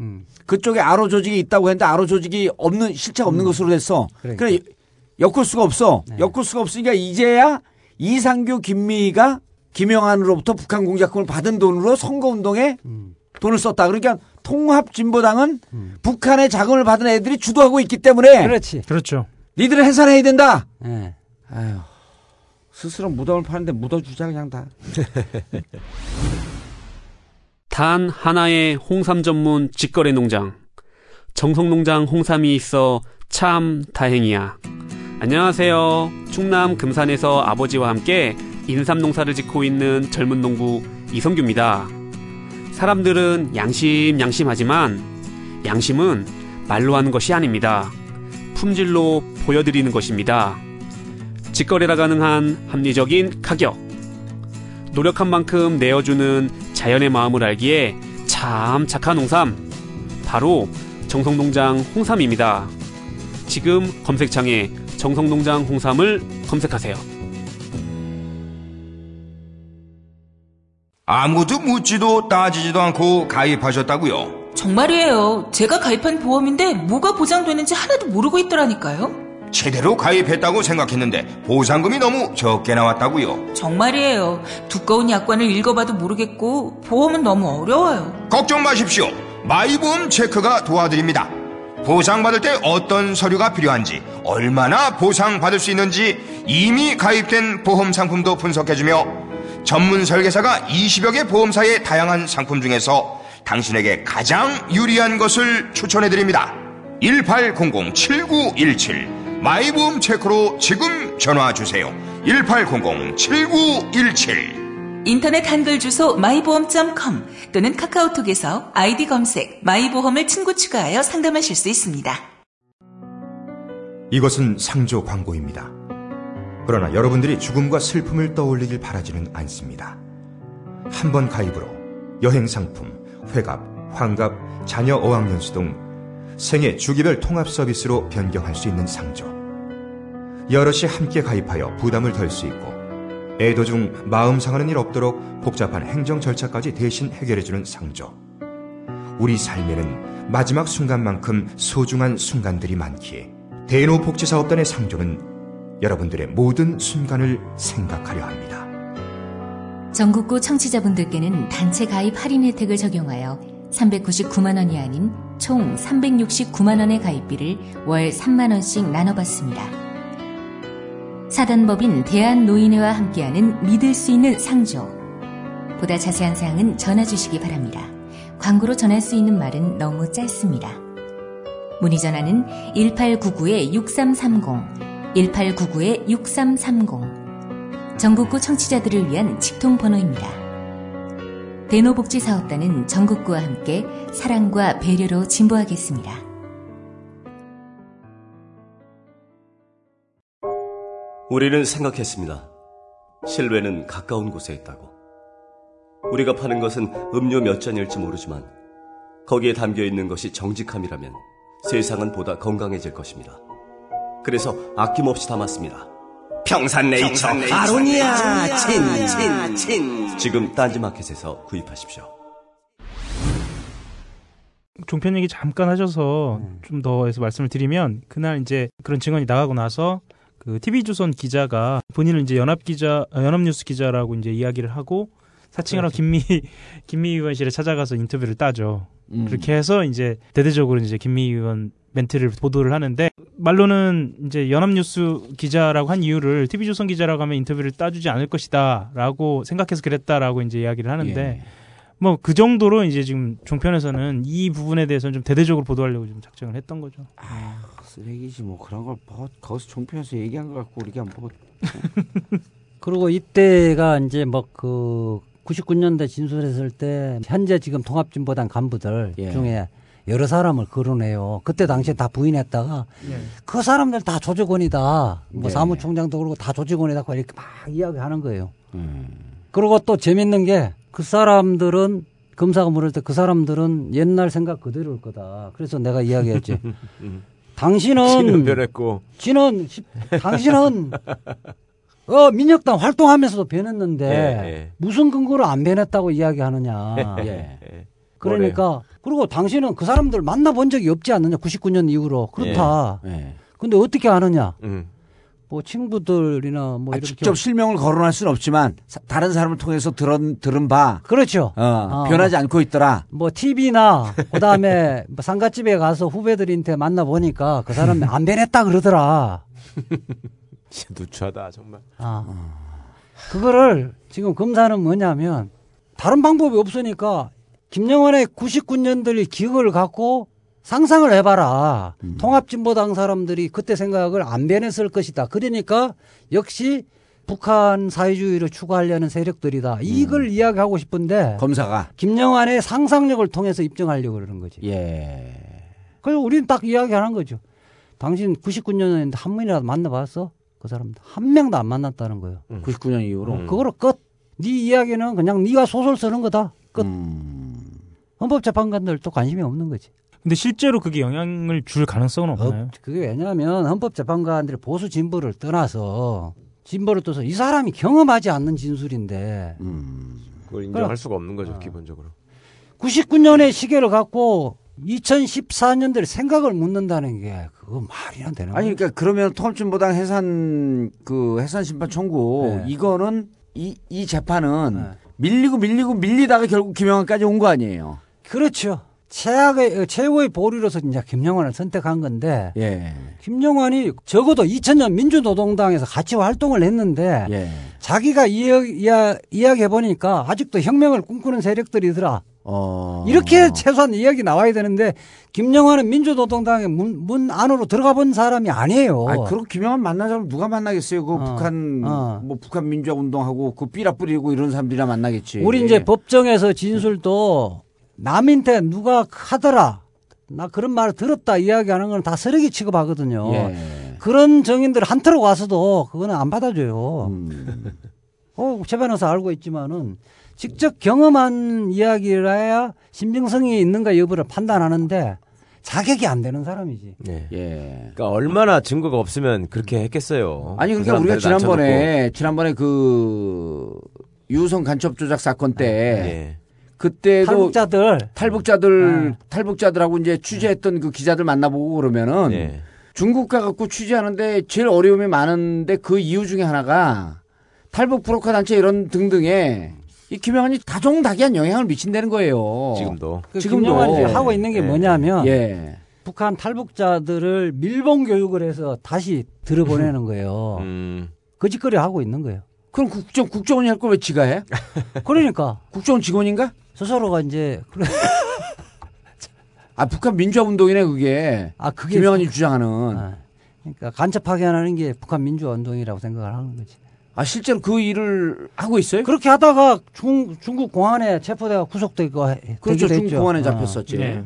그쪽에 아로 조직이 있다고 했는데 아로 조직이 없는 실체가 없는 것으로 됐어. 그러니까. 그래 엮을 수가 없어. 엮을 수가 없으니까 이제야 이상규 김미희가 김영환으로부터 북한 공작금을 받은 돈으로 선거운동에 돈을 썼다. 그러니까 통합진보당은 북한의 자금을 받은 애들이 주도하고 있기 때문에 그렇지. 그렇죠. 니들은 해산해야 된다. 예. 아유, 스스로 무덤을 파는데 묻어주자 그냥 다. (laughs) 단 하나의 홍삼 전문 직거래 농장. 정성농장 홍삼이 있어 참 다행이야. 안녕하세요. 충남 금산에서 아버지와 함께 인삼 농사를 짓고 있는 젊은 농부 이성규입니다. 사람들은 양심 양심하지만 양심은 말로 하는 것이 아닙니다. 품질로 보여드리는 것입니다. 직거래가 가능한 합리적인 가격. 노력한 만큼 내어주는 자연의 마음을 알기에 참 착한 홍삼. 바로 정성농장 홍삼입니다. 지금 검색창에 정성농장 홍삼을 검색하세요. 아무도 묻지도 따지지도 않고 가입하셨다고요? 정말이에요. 제가 가입한 보험인데 뭐가 보장되는지 하나도 모르고 있더라니까요. 제대로 가입했다고 생각했는데 보상금이 너무 적게 나왔다고요? 정말이에요. 두꺼운 약관을 읽어봐도 모르겠고 보험은 너무 어려워요. 걱정 마십시오. 마이보험 체크가 도와드립니다. 보상받을 때 어떤 서류가 필요한지, 얼마나 보상받을 수 있는지 이미 가입된 보험 상품도 분석해주며 전문 설계사가 20여 개 보험사의 다양한 상품 중에서 당신에게 가장 유리한 것을 추천해드립니다. 1800-7917 마이보험 체크로 지금 전화주세요. 1800-7917 인터넷 한글 주소 마이보험.com 또는 카카오톡에서 아이디 검색 마이보험을 친구 추가하여 상담하실 수 있습니다. 이것은 상조 광고입니다. 그러나 여러분들이 죽음과 슬픔을 떠올리길 바라지는 않습니다. 한 번 가입으로 여행 상품, 회갑, 환갑, 자녀 어학연수 등 생애 주기별 통합 서비스로 변경할 수 있는 상조. 여럿이 함께 가입하여 부담을 덜 수 있고 애도 중 마음 상하는 일 없도록 복잡한 행정 절차까지 대신 해결해주는 상조. 우리 삶에는 마지막 순간만큼 소중한 순간들이 많기에 대노복지사업단의 상조는 여러분들의 모든 순간을 생각하려 합니다. 전국구 청취자분들께는 단체 가입 할인 혜택을 적용하여 399만 원이 아닌 총 369만 원의 가입비를 월 3만 원씩 나눠 받습니다. 사단법인 대한노인회와 함께하는 믿을 수 있는 상조. 보다 자세한 사항은 전화 주시기 바랍니다. 광고로 전할 수 있는 말은 너무 짧습니다. 문의 전화는 1899-6330, 1899-6330. 전국구 청취자들을 위한 직통 번호입니다. 대노복지사업단은 전국구와 함께 사랑과 배려로 진보하겠습니다. 우리는 생각했습니다. 실외는 가까운 곳에 있다고. 우리가 파는 것은 음료 몇 잔일지 모르지만 거기에 담겨 있는 것이 정직함이라면 세상은 보다 건강해질 것입니다. 그래서 아낌없이 담았습니다. 평산네이처 아로니아 친, 친, 친. 지금 딴지마켓에서 구입하십시오. 종편 얘기 잠깐 하셔서 좀 더 해서 말씀을 드리면 그날 이제 그런 증언이 나가고 나서 그 TV조선 기자가 본인을 이제 연합 기자, 어, 연합뉴스 기자라고 이제 이야기를 하고 사칭하러 김미 (laughs) 김미 의원실에 찾아가서 인터뷰를 따죠. 음. 그렇게 해서 이제 대대적으로 이제 김미 의원 멘트를 보도를 하는데 말로는 이제 연합뉴스 기자라고 한 이유를 TV조선 기자라고 하면 인터뷰를 따주지 않을 것이다라고 생각해서 그랬다라고 이제 이야기를 하는데 예. 뭐그 정도로 이제 지금 종편에서는 이 부분에 대해서는 좀 대대적으로 보도하려고 좀 작정을 했던 거죠. 아, 쓰레기지 뭐 그런 걸 뭐, 거기서 종편에서 얘기한 거 갖고 우리가 뭐 그리고 이때가 이제 뭐그 99년대 진술했을 때 현재 지금 통합진보당 간부들 예. 중에 여러 사람을 거론해요. 그때 당시에 다 부인했다가 예. 그 사람들 다 조직원이다. 뭐 네. 사무총장도 그러고 다 조직원이다. 이렇게 막 이야기하는 거예요. 음. 그리고 또 재밌는 게 그 사람들은 검사가 물을 때 그 사람들은 옛날 생각 그대로일 거다. 그래서 내가 이야기했지. (laughs) 당신은 신은 변했고. 지는 시- 당신은 어 민혁당 활동하면서도 변했는데 예, 예. 무슨 근거로 안 변했다고 이야기하느냐. 예. 그러니까 그리고 당신은 그 사람들 만나본 적이 없지 않느냐. 99년 이후로 그렇다. 예. 근데 어떻게 아느냐. 음. 뭐 친구들이나 뭐 아, 이렇게 직접 실명을 거론할 수는 없지만 사- 다른 사람을 통해서 들은 들은 바 그렇죠. 어, 어. 변하지 않고 있더라. 뭐 TV나 그다음에 (laughs) 뭐 상가집에 가서 후배들한테 만나 보니까 그 사람이 안 변했다 그러더라. (laughs) 진짜 누추하다 정말. 아. 그거를 지금 검사는 뭐냐면 다른 방법이 없으니까 김영환의 99년들의 기억을 갖고 상상을 해봐라. 통합진보당 사람들이 그때 생각을 안 변했을 것이다. 그러니까 역시 북한 사회주의를 추구하려는 세력들이다. 이걸 이야기하고 싶은데 검사가 김영환의 상상력을 통해서 입증하려고 그러는 거지. 예. 그래서 우리는 딱 이야기하는 거죠. 당신 99년에 한 번이라도 만나봤어? 그 사람들 한 명도 안 만났다는 거예요. 99년 이후로. 그거로 끝. 네 이야기는 그냥 네가 소설 쓰는 거다. 끝. 헌법재판관들도 관심이 없는 거지. 근데 실제로 그게 영향을 줄 가능성은 없나요? 그게 왜냐하면 헌법재판관들이 보수 진보를 떠나서 진보를 떠서 이 사람이 경험하지 않는 진술인데 그걸 인정할 수가 없는 거죠 기본적으로. 99년의 시계를 갖고 2014년도에 생각을 묻는다는 게 그거 말이 안 되는 아니 거예요. 그러니까 그러면 통합진보당 해산 그 해산 심판 청구 네. 이거는 이 이 재판은 밀리고 밀리고 밀리다가 결국 김영환까지 온 거 아니에요. 그렇죠. 최악의 어, 최고의 보류로서 이제 김영환을 선택한 건데 예. 김영환이 적어도 2000년 민주노동당에서 같이 활동을 했는데 예. 자기가 이야기, 이야, 이야기해 보니까 아직도 혁명을 꿈꾸는 세력들이더라. 어. 이렇게 최소한 이야기 나와야 되는데 김영환은 민주노동당의 문, 문 안으로 들어가 본 사람이 아니에요. 아, 그럼 김영환 사람 누가 만나겠어요? 그 북한 어. 뭐 북한 민주화 운동하고 그 삐라 뿌리고 이런 사람들이나 만나겠지. 우리 이제 법정에서 진술도 남한테 누가 하더라. 나 그런 말을 들었다 이야기하는 건 다 쓰레기 취급하거든요. 예. 그런 정인들 한턱 와서도 그거는 안 받아줘요. 음. 어, 재판에서 알고 있지만은 직접 경험한 이야기라야 신빙성이 있는가 여부를 판단하는데 자격이 안 되는 사람이지. 예. 예. 그러니까 얼마나 증거가 없으면 그렇게 했겠어요. 아니 그 그러니까 우리가 사람들 지난번에 지난번에 그 유성 간첩 조작 사건 때 예. 그때도 탈북자들 탈북자들 탈북자들하고 이제 취재했던 그 기자들 만나보고 그러면은 예. 중국 가갖고 취재하는데 제일 어려움이 많은데 그 이유 중에 하나가 탈북 브로커 단체 이런 등등에 이 김영환이 다종다기한 영향을 미친다는 거예요. 지금도. 그 지금도 김영환이 하고 있는 게 예. 뭐냐면 예. 북한 탈북자들을 밀봉 교육을 해서 다시 들어보내는 거예요. (laughs) 음. 거짓거리 하고 있는 거예요. 그럼 국정 국정원이 할 걸 왜 지가 해? 그러니까 국정원 직원인가? 스스로가 이제. (laughs) 아 북한 민주화 운동이네 그게. 아 그게 김영환이 주장하는. 아, 그러니까 간첩하게 하는 게 북한 민주화 운동이라고 생각을 하는 거지. 아 실제로 그 일을 하고 있어요? 그렇게 하다가 중, 중국 공안에 체포돼가 구속되고 해- 그렇죠. 중국 했죠. 공안에 어. 잡혔었지. 네.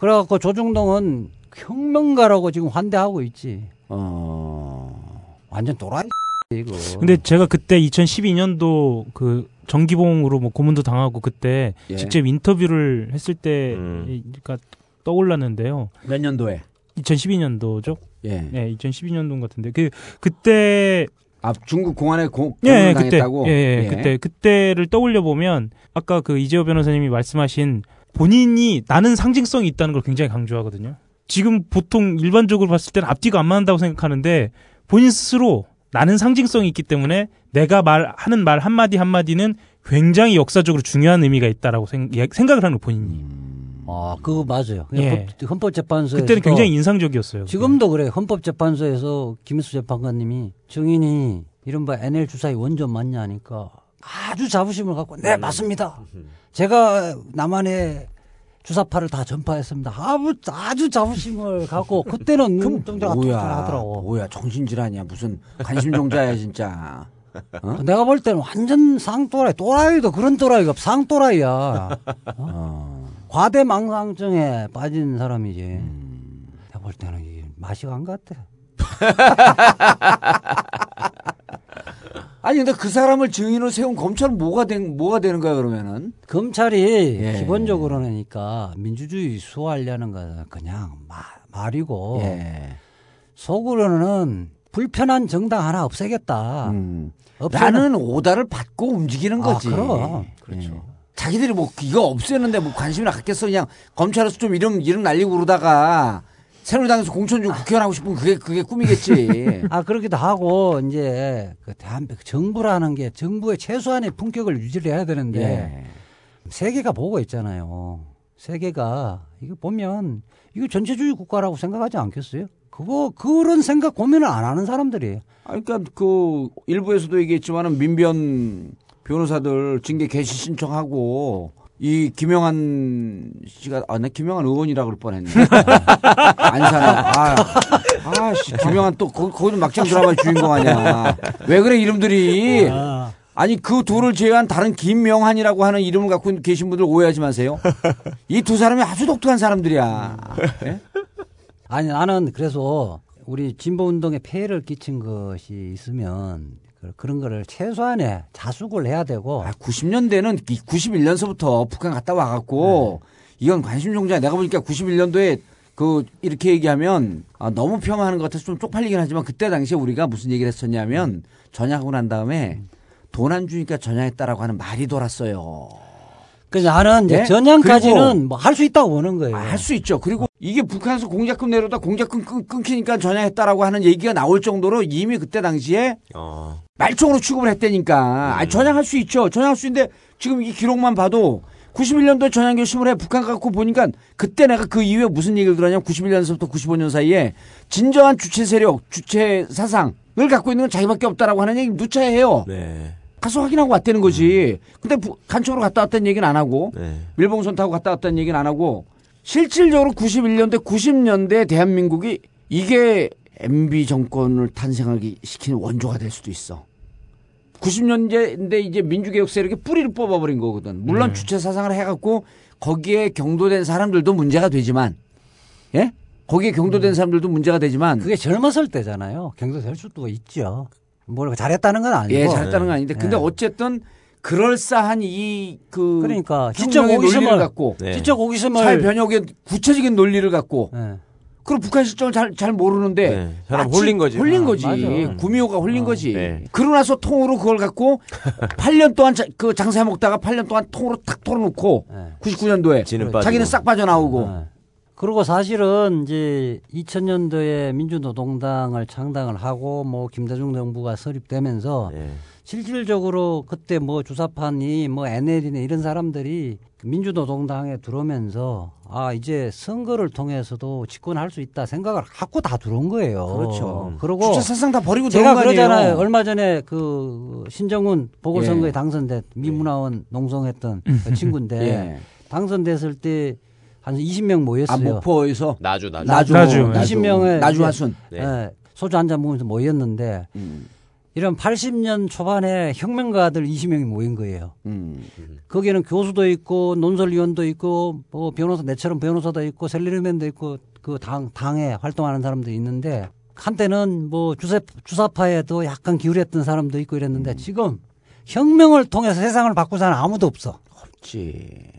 그래갖고 조중동은 혁명가라고 지금 환대하고 있지. 어. 완전 또라이 이거. 근데 제가 그때 2012년도 그 정기봉으로 뭐 고문도 당하고 그때 예. 직접 인터뷰를 했을 때 음. 그러니까 떠올랐는데요. 몇 년도에? 2012년도죠? 예. 네, 2012년도 같은데 그 그때 아 중국 공안에 고, 예, 고문을 예, 그때 당했다고. 예, 예, 그때 그때를 떠올려 보면 아까 그 이재호 변호사님이 말씀하신 본인이 나는 상징성이 있다는 걸 굉장히 강조하거든요. 지금 보통 일반적으로 봤을 때는 앞뒤가 안 맞는다고 생각하는데 본인 스스로 나는 상징성이 있기 때문에 내가 말하는 말 한마디 한마디는 굉장히 역사적으로 중요한 의미가 있다라고 생, 예, 각을 하는 거 본인이. 아, 그거 맞아요. 예. 헌법, 재판소에서 그때는 굉장히 인상적이었어요. 지금도 그래. 헌법재판소에서 김일수 재판관님이 증인이 이른바 NL 주사의 원전 맞냐 하니까 아주 자부심을 갖고 네 맞습니다. 제가 남한의 주사파를 다 전파했습니다. 아주 아주 자부심을 갖고 그때는 눈동자가 뭐야, 툭툭하더라고. 뭐야, 정신질환이야. 무슨 관심종자야, 진짜. 어? 내가 볼 때는 완전 쌍또라이, 또라이도 그런 또라이가 없- 쌍또라이야. 어? 과대망상증에 빠진 사람이지. 내가 볼 때는 이게 맛이 간것 같아. (laughs) 아니, 근데 그 사람을 증인으로 세운 검찰은 뭐가 된, 뭐가 되는 거야, 그러면은? 검찰이 예. 기본적으로니까 민주주의 수호하려는 것은 그냥 마- 말이고 예. 속으로는 불편한 정당 하나 없애겠다. 없애는- 나는 오다를 받고 움직이는 아, 거지. 그럼. 그렇죠. 자기들이 뭐 이거 없애는데 뭐 관심이나 갖겠어 그냥 검찰에서 좀 이름 이름 날리고 그러다가 새누리당에서 공천 중 국회의원 하고 싶으면 그게 그게 꿈이겠지. (laughs) 아 그렇기도 하고 이제 그 대한민국 정부라는 게 정부의 최소한의 품격을 유지를 해야 되는데 예. 세계가 보고 있잖아요. 세계가 이거 보면 이거 전체주의 국가라고 생각하지 않겠어요? 그거 그런 생각 고민을 안 하는 사람들이에요. 아, 그러니까 그 일부에서도 얘기했지만은 민변 변호사들 징계 개시 신청하고 이 김영한 씨가 아나 김영한 의원이라 그럴 뻔했네. (laughs) 안산에 아, 아 씨 김영한 또 거, 거기도 막장 드라마 주인공 아니야. 왜 그래 이름들이? 아니 그 둘을 제외한 다른 김명한이라고 하는 이름을 갖고 계신 분들 오해하지 마세요. 이 두 사람이 아주 독특한 사람들이야. 예? 아니 나는 그래서 우리 진보 운동에 폐해를 끼친 것이 있으면 그- 그런 거를 최소한의 자숙을 해야 되고 90년대는 91년서부터 북한 갔다 와갖고 이건 관심 종자 내가 보니까 91년도에 그 이렇게 얘기하면 아, 너무 폄하하는 것 같아서 좀 쪽팔리긴 하지만 그때 당시에 우리가 무슨 얘기를 했었냐면 전향하고 난 다음에 돈 안 주니까 전향했다라고 하는 말이 돌았어요. 그래서 나는 예? 전향까지는 뭐 할 수 있다고 보는 거예요. 할수 있죠. 그리고 이게 북한에서 공작금 내려다 공작금 끊, 끊기니까 전향했다라고 하는 얘기가 나올 정도로 이미 그때 당시에 어. 말종으로 취급을 했다니까. 아, 전향할 수 있죠. 전향할 수 있는데 지금 이 기록만 봐도 91년도에 전향 결심을 해 북한 갖고 보니까 그때 내가 그 이후에 무슨 얘기를 들었냐면 91년서부터 95년 사이에 진정한 주체 세력, 주체 사상을 갖고 있는 건 자기밖에 없다라고 하는 얘기 누차 해요. 네. 가서 확인하고 왔다는 거지. 근데 부- 간첩으로 갔다 왔다는 얘기는 안 하고 네. 밀봉선 타고 갔다 왔다는 얘기는 안 하고 실질적으로 91년대 90년대 대한민국이 이게 MB 정권을 탄생하기 시키는 원조가 될 수도 있어. 90년대인데 이제 민주개혁 세력이 뿌리를 뽑아버린 거거든. 물론 네. 주체 사상을 해갖고 거기에 경도된 사람들도 문제가 되지만, 예? 거기에 경도된 사람들도 문제가 되지만, 그게 젊었을 때잖아요. 경도 될 수도 있죠. 뭘 잘했다는 건 아니고. 예, 잘했다는 건 아닌데, 근데 예. 어쨌든 그럴싸한 이 그 그러니까 지적 논리를 갖고 네. 지적 호기심을 사회 변혁의 구체적인 논리를 갖고 예. 그리고 북한 실정을 잘, 잘 모르는데 네, 사람 홀린 거지. 홀린 아, 거지. 맞아. 구미호가 홀린 거지. 네. 그러고 나서 통으로 그걸 갖고 (laughs) 8년 동안 자, 그 장사해 먹다가 8년 동안 통으로 탁 털어놓고 네. 99년도에 지는 빠지고. 자기는 싹 빠져나오고 예. 그리고 사실은 이제 2000년도에 민주노동당을 창당을 하고 뭐 김대중 정부가 설립되면서 네. 실질적으로 그때 뭐 주사파니 뭐 NL이니 이런 사람들이 민주노동당에 들어오면서 아 이제 선거를 통해서도 집권할 수 있다 생각을 갖고 다 들어온 거예요. 그렇죠. 그리고 주체 사상 다 버리고 제가 거 아니에요. 그러잖아요. 얼마 전에 그 신정훈 보궐선거에 예. 당선된 미문화원 농성했던 음. 그 친구인데 예. 당선됐을 때 한 20명 모였어요. 아 목포에서 나주 나주. 나주 나주. 20명의 나주 화순 네. 예, 소주 한 잔 먹으면서 모였는데 음. 이런 80년 초반에 혁명가들 20명이 모인 거예요. 음. 거기에는 교수도 있고 논설위원도 있고 뭐 변호사 내처럼 변호사도 있고 셀리맨도 있고 그 당 당에 활동하는 사람도 있는데 한때는 뭐 주사 주사파에도 약간 기울였던 사람도 있고 이랬는데 음. 지금 혁명을 통해서 세상을 바꾸자는 아무도 없어. 없지.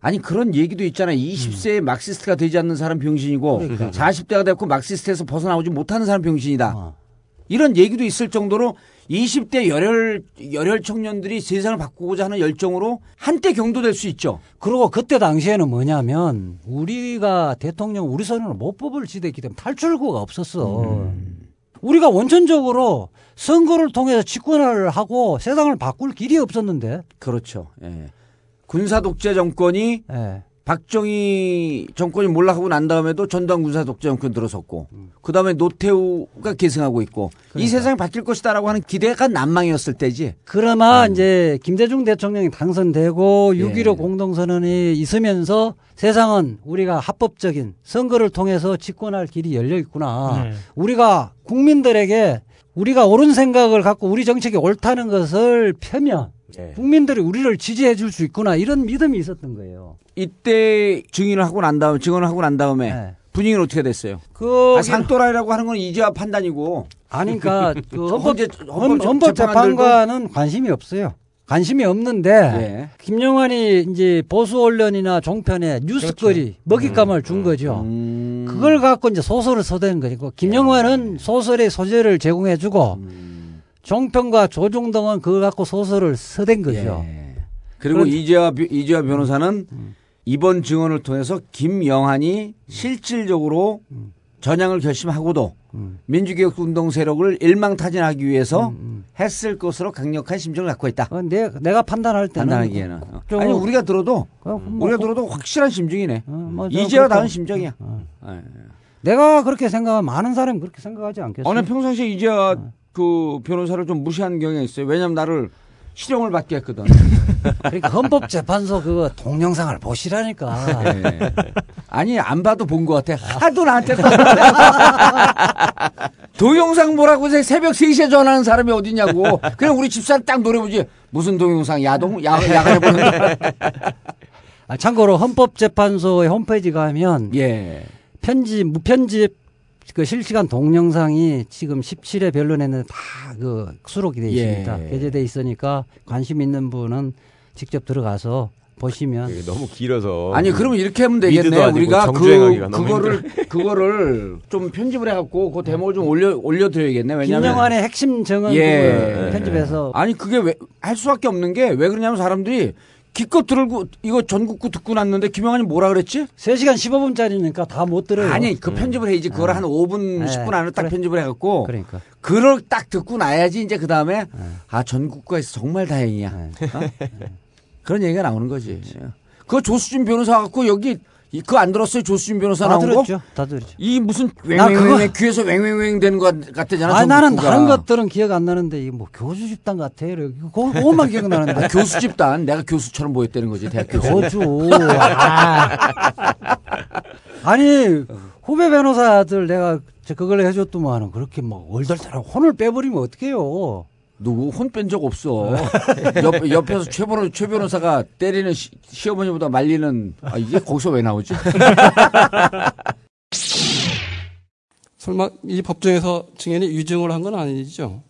아니 그런 얘기도 있잖아요. 20세에 막시스트가 되지 않는 사람 병신이고 그러니까. 40대가 됐고 막시스트에서 벗어나오지 못하는 사람 병신이다. 어. 이런 얘기도 있을 정도로 20대 열혈 열혈 청년들이 세상을 바꾸고자 하는 열정으로 한때 경도될 수 있죠. 그리고 그때 당시에는 뭐냐면 우리가 대통령 우리 손으로 못 뽑을 시대이기 때문에 탈출구가 없었어. 우리가 원천적으로 선거를 통해서 집권을 하고 세상을 바꿀 길이 없었는데. 그렇죠. 예. 군사 독재 정권이 예. 박정희 정권이 몰락하고 난 다음에도 전두환 군사 독재 정권 들어섰고 그 다음에 노태우가 계승하고 있고 이 세상이 바뀔 것이다라고 하는 기대가 난망이었을 때지. 그러나 이제 김대중 대통령이 당선되고 6.15 공동선언이 있으면서 세상은 우리가 합법적인 선거를 통해서 집권할 길이 열려 있구나. 네. 우리가 국민들에게 우리가 옳은 생각을 갖고 우리 정책이 옳다는 것을 펴면 예. 국민들이 우리를 지지해 줄 수 있구나 이런 믿음이 있었던 거예요. 이때 증인을 하고 난 다음 증언을 하고 난 다음에 분위기는 어떻게 됐어요? 네. 그 아, 상또라이라고 하는 건 이제와 판단이고. 아니 그러니까 (laughs) 그 헌법, 헌- 헌법 재판관은 관심이 없어요. 관심이 없는데 예. 김영환이 이제 보수 언론이나 종편에 뉴스거리 먹잇감을 준 거죠. 음. 그걸 갖고 이제 소설을 써댄 거고 김영환은 소설의 소재를 제공해주고 종편과 조중동은 그걸 갖고 소설을 써댄 거죠. 그리고 그런- 이재화 비- 이재화 변호사는 이번 증언을 통해서 김영한이 실질적으로 전향을 결심하고도 민주개혁 운동 세력을 일망타진하기 위해서 했을 것으로 강력한 심정을 갖고 있다. 내, 내가 판단할 때는 판단하기에는 어. 좀- 아니 우리가 들어도 뭐 우리가 들어도 확실한 심정이네. 뭐저 이재화 그렇다. 다운 심정이야. 예. 내가 그렇게 생각하면 많은 사람이 그렇게 생각하지 않겠어요? 어느 평상시에 이재화 그 변호사를 좀 무시한 경향이 있어요. 왜냐면 나를 실형을 받게 했거든. (laughs) 그러니까 헌법재판소 그거 동영상을 보시라니까. 예. 아니 안 봐도 본 것 같아. 하도 나한테 (laughs) 동영상 보라고 새- 새벽 3시에 전화하는 사람이 어디냐고. 그냥 우리 집사람 딱 노려보지. 무슨 동영상 야동 야 야간에 보는 아, 참고로 헌법재판소의 홈페이지 가면 예. 편집 무편집 그 실시간 동영상이 지금 17회 변론에는 다 그 수록이 돼 있습니다. 예. 게재돼 있으니까 관심 있는 분은 직접 들어가서 보시면 너무 길어서 아니 그러면 이렇게 하면 미드도 되겠네. 아니고 우리가 그 그거를 그거를 좀 편집을 해갖고 그 대목을 좀 올려 올려드려야겠네. 왜냐면 김영환의 핵심 정은 예. 편집해서 아니 그게 왜 할 수밖에 없는 게 왜 그러냐면 사람들이 기껏 들고 이거 전국구 듣고 났는데 김영환이 뭐라 그랬지? 3시간 15분짜리니까 다 못 들어요. 아니 그 편집을 해야지 그걸 한 5분 네, 10분 안에 딱 그래. 편집을 해 갖고 그러니까. 그걸 딱 듣고 나야지 이제 그 다음에 아 전국구에서 정말 다행이야 어? 그런 얘기가 나오는 거지 그 조수진 변호사 갖고 여기 이- 그거 안 들었어요 조수진 변호사 다 나온 들었죠. 거? 다 들었죠. 이 무슨 웽웽웽 귀에서 웽웽웽 되는 것 같다잖아 아니 나는. 다른 것들은 기억 안 나는데 이게 뭐 교수 집단 같아. 이렇게. 그거- 그것만 (laughs) 기억나는데. 아, 교수 집단 내가 교수처럼 보였다는 거지 대학 교수. 아. 아니 후배 변호사들 내가 저 그걸 해줬더만은 그렇게 뭐 얼떨떨하고 혼을 빼버리면 어떡해요. 누구 혼 뺀 적 없어. 옆, 옆에서 최, 변호, 최 변호사가 때리는 시, 시어머니보다 말리는, 아, 이게 거기서 왜 나오지? (laughs) 설마 이 법정에서 증인이 위증을 한 건 아니죠?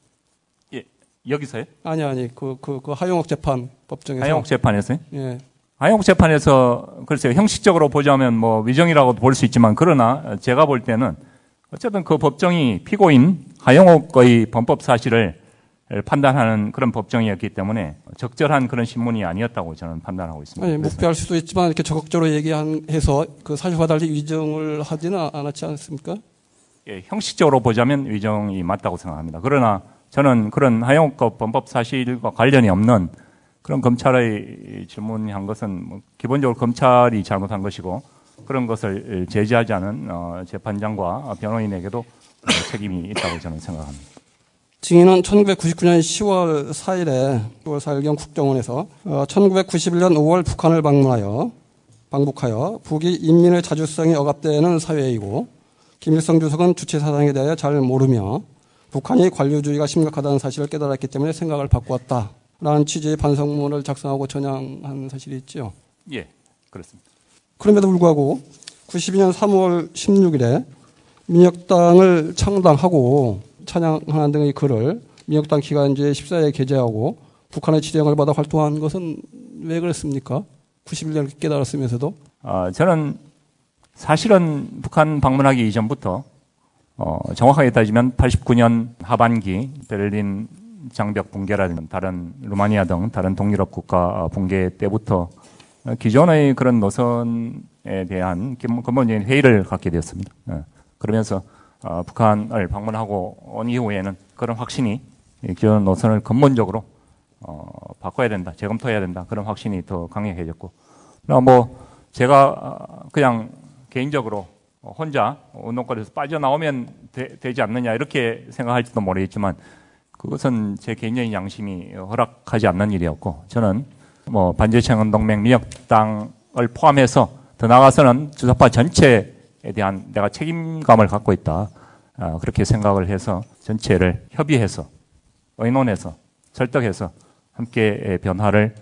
예, 여기서요? 아니 아니 그 그 그 하용옥 재판 법정에서 하영옥 재판에서요? 예. 하영옥 재판에서 글쎄요 형식적으로 보자면 뭐 위정이라고 볼수 있지만 그러나 제가 볼 때는 어쨌든 그 법정이 피고인 하영옥의 범법 사실을 판단하는 그런 법정이었기 때문에 적절한 그런 신문이 아니었다고 저는 판단하고 있습니다. 아니 묵비할 수도 있지만 이렇게 적극적으로 얘기해서 그 사실과 달리 위증을 하지는 않았지 않습니까? 예, 형식적으로 보자면 위정이 맞다고 생각합니다. 그러나 저는 그런 하영옥 범법 사실과 관련이 없는 그런 검찰의 질문한 것은 뭐 기본적으로 검찰이 잘못한 것이고 그런 것을 제지하지 않은 어, 재판장과 변호인에게도 어, 책임이 있다고 저는 생각합니다. 증인은 1999년 10월 4일에 10월 4일경 국정원에서 어, 1991년 5월 북한을 방문하여 방북하여 북이 인민의 자주성이 억압되는 사회이고 김일성 주석은 주체 사상에 대하여 잘 모르며 북한이 관료주의가 심각하다는 사실을 깨달았기 때문에 생각을 바꾸었다 라는 취지의 반성문을 작성하고 전향한 사실이 있죠. 예, 그렇습니다. 그럼에도 불구하고 92년 3월 16일에 민혁당을 창당하고 찬양하는 등의 글을 민혁당 기간지에 14에 게재하고 북한의 지령을 받아 활동한 것은 왜 그랬습니까? 91년 깨달았으면서도 어, 저는 사실은 북한 방문하기 이전부터 어, 정확하게 따지면 89년 하반기 베를린 장벽 붕괴라든지 다른 루마니아 등 다른 동유럽 국가 붕괴 때부터 기존의 그런 노선에 대한 근본적인 회의를 갖게 되었습니다. 예. 그러면서 어, 북한을 방문하고 온 이후에는 그런 확신이 이 기존 노선을 근본적으로 어, 바꿔야 된다, 재검토해야 된다 그런 확신이 더 강력해졌고, 뭐 제가 어, 그냥 개인적으로 혼자 운동권에서 빠져나오면 되, 지 않느냐 이렇게 생각할지도 모르겠지만 그것은 제 개인적인 양심이 허락하지 않는 일이었고 저는 뭐 반제청은 동맹 민혁당을 포함해서 더 나아가서는 주사파 전체에 대한 내가 책임감을 갖고 있다 아, 그렇게 생각을 해서 전체를 협의해서 의논해서 설득해서 함께 변화를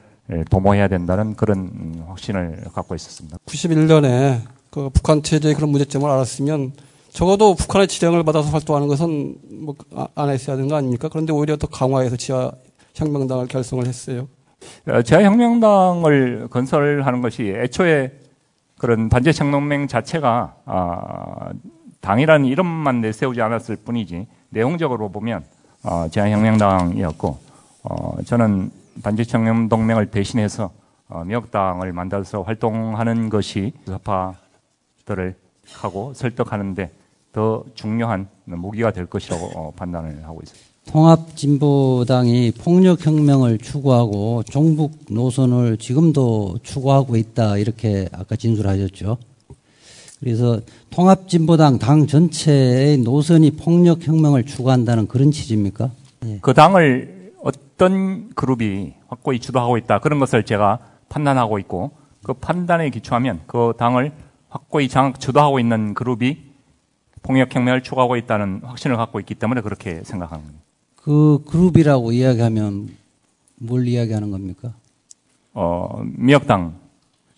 도모해야 된다는 그런 확신을 갖고 있었습니다. 91년에 그 북한 체제의 그런 문제점을 알았으면 적어도 북한의 지령을 받아서 활동하는 것은 뭐안 아, 했어야 되는 거 아닙니까? 그런데 오히려 더 강화해서 지하 혁명당을 결성을 했어요. 어, 지하 혁명당을 건설하는 것이 애초에 그런 반제창동맹 자체가 아, 당이라는 이름만 내세우지 않았을 뿐이지 내용적으로 보면 어, 지하혁명당이었고 어, 저는 반제창동맹을 대신해서 어, 미역당을 만들어서 활동하는 것이 사파들을 하고 설득하는데 더 중요한 무기가 될 것이라고 어, 판단을 하고 있습니다. 통합진보당이 폭력혁명을 추구하고 종북 노선을 지금도 추구하고 있다 이렇게 아까 진술하셨죠. 그래서 통합진보당 당 전체의 노선이 폭력혁명을 추구한다는 그런 취지입니까? 예. 그 당을 어떤 그룹이 확고히 주도하고 있다 그런 것을 제가 판단하고 있고 그 판단에 기초하면 그 당을 확고히 장악 주도하고 있는 그룹이 폭력혁명을 추구하고 있다는 확신을 갖고 있기 때문에 그렇게 생각합니다. 그 그룹이라고 이야기하면 뭘 이야기하는 겁니까? 어, 민혁당.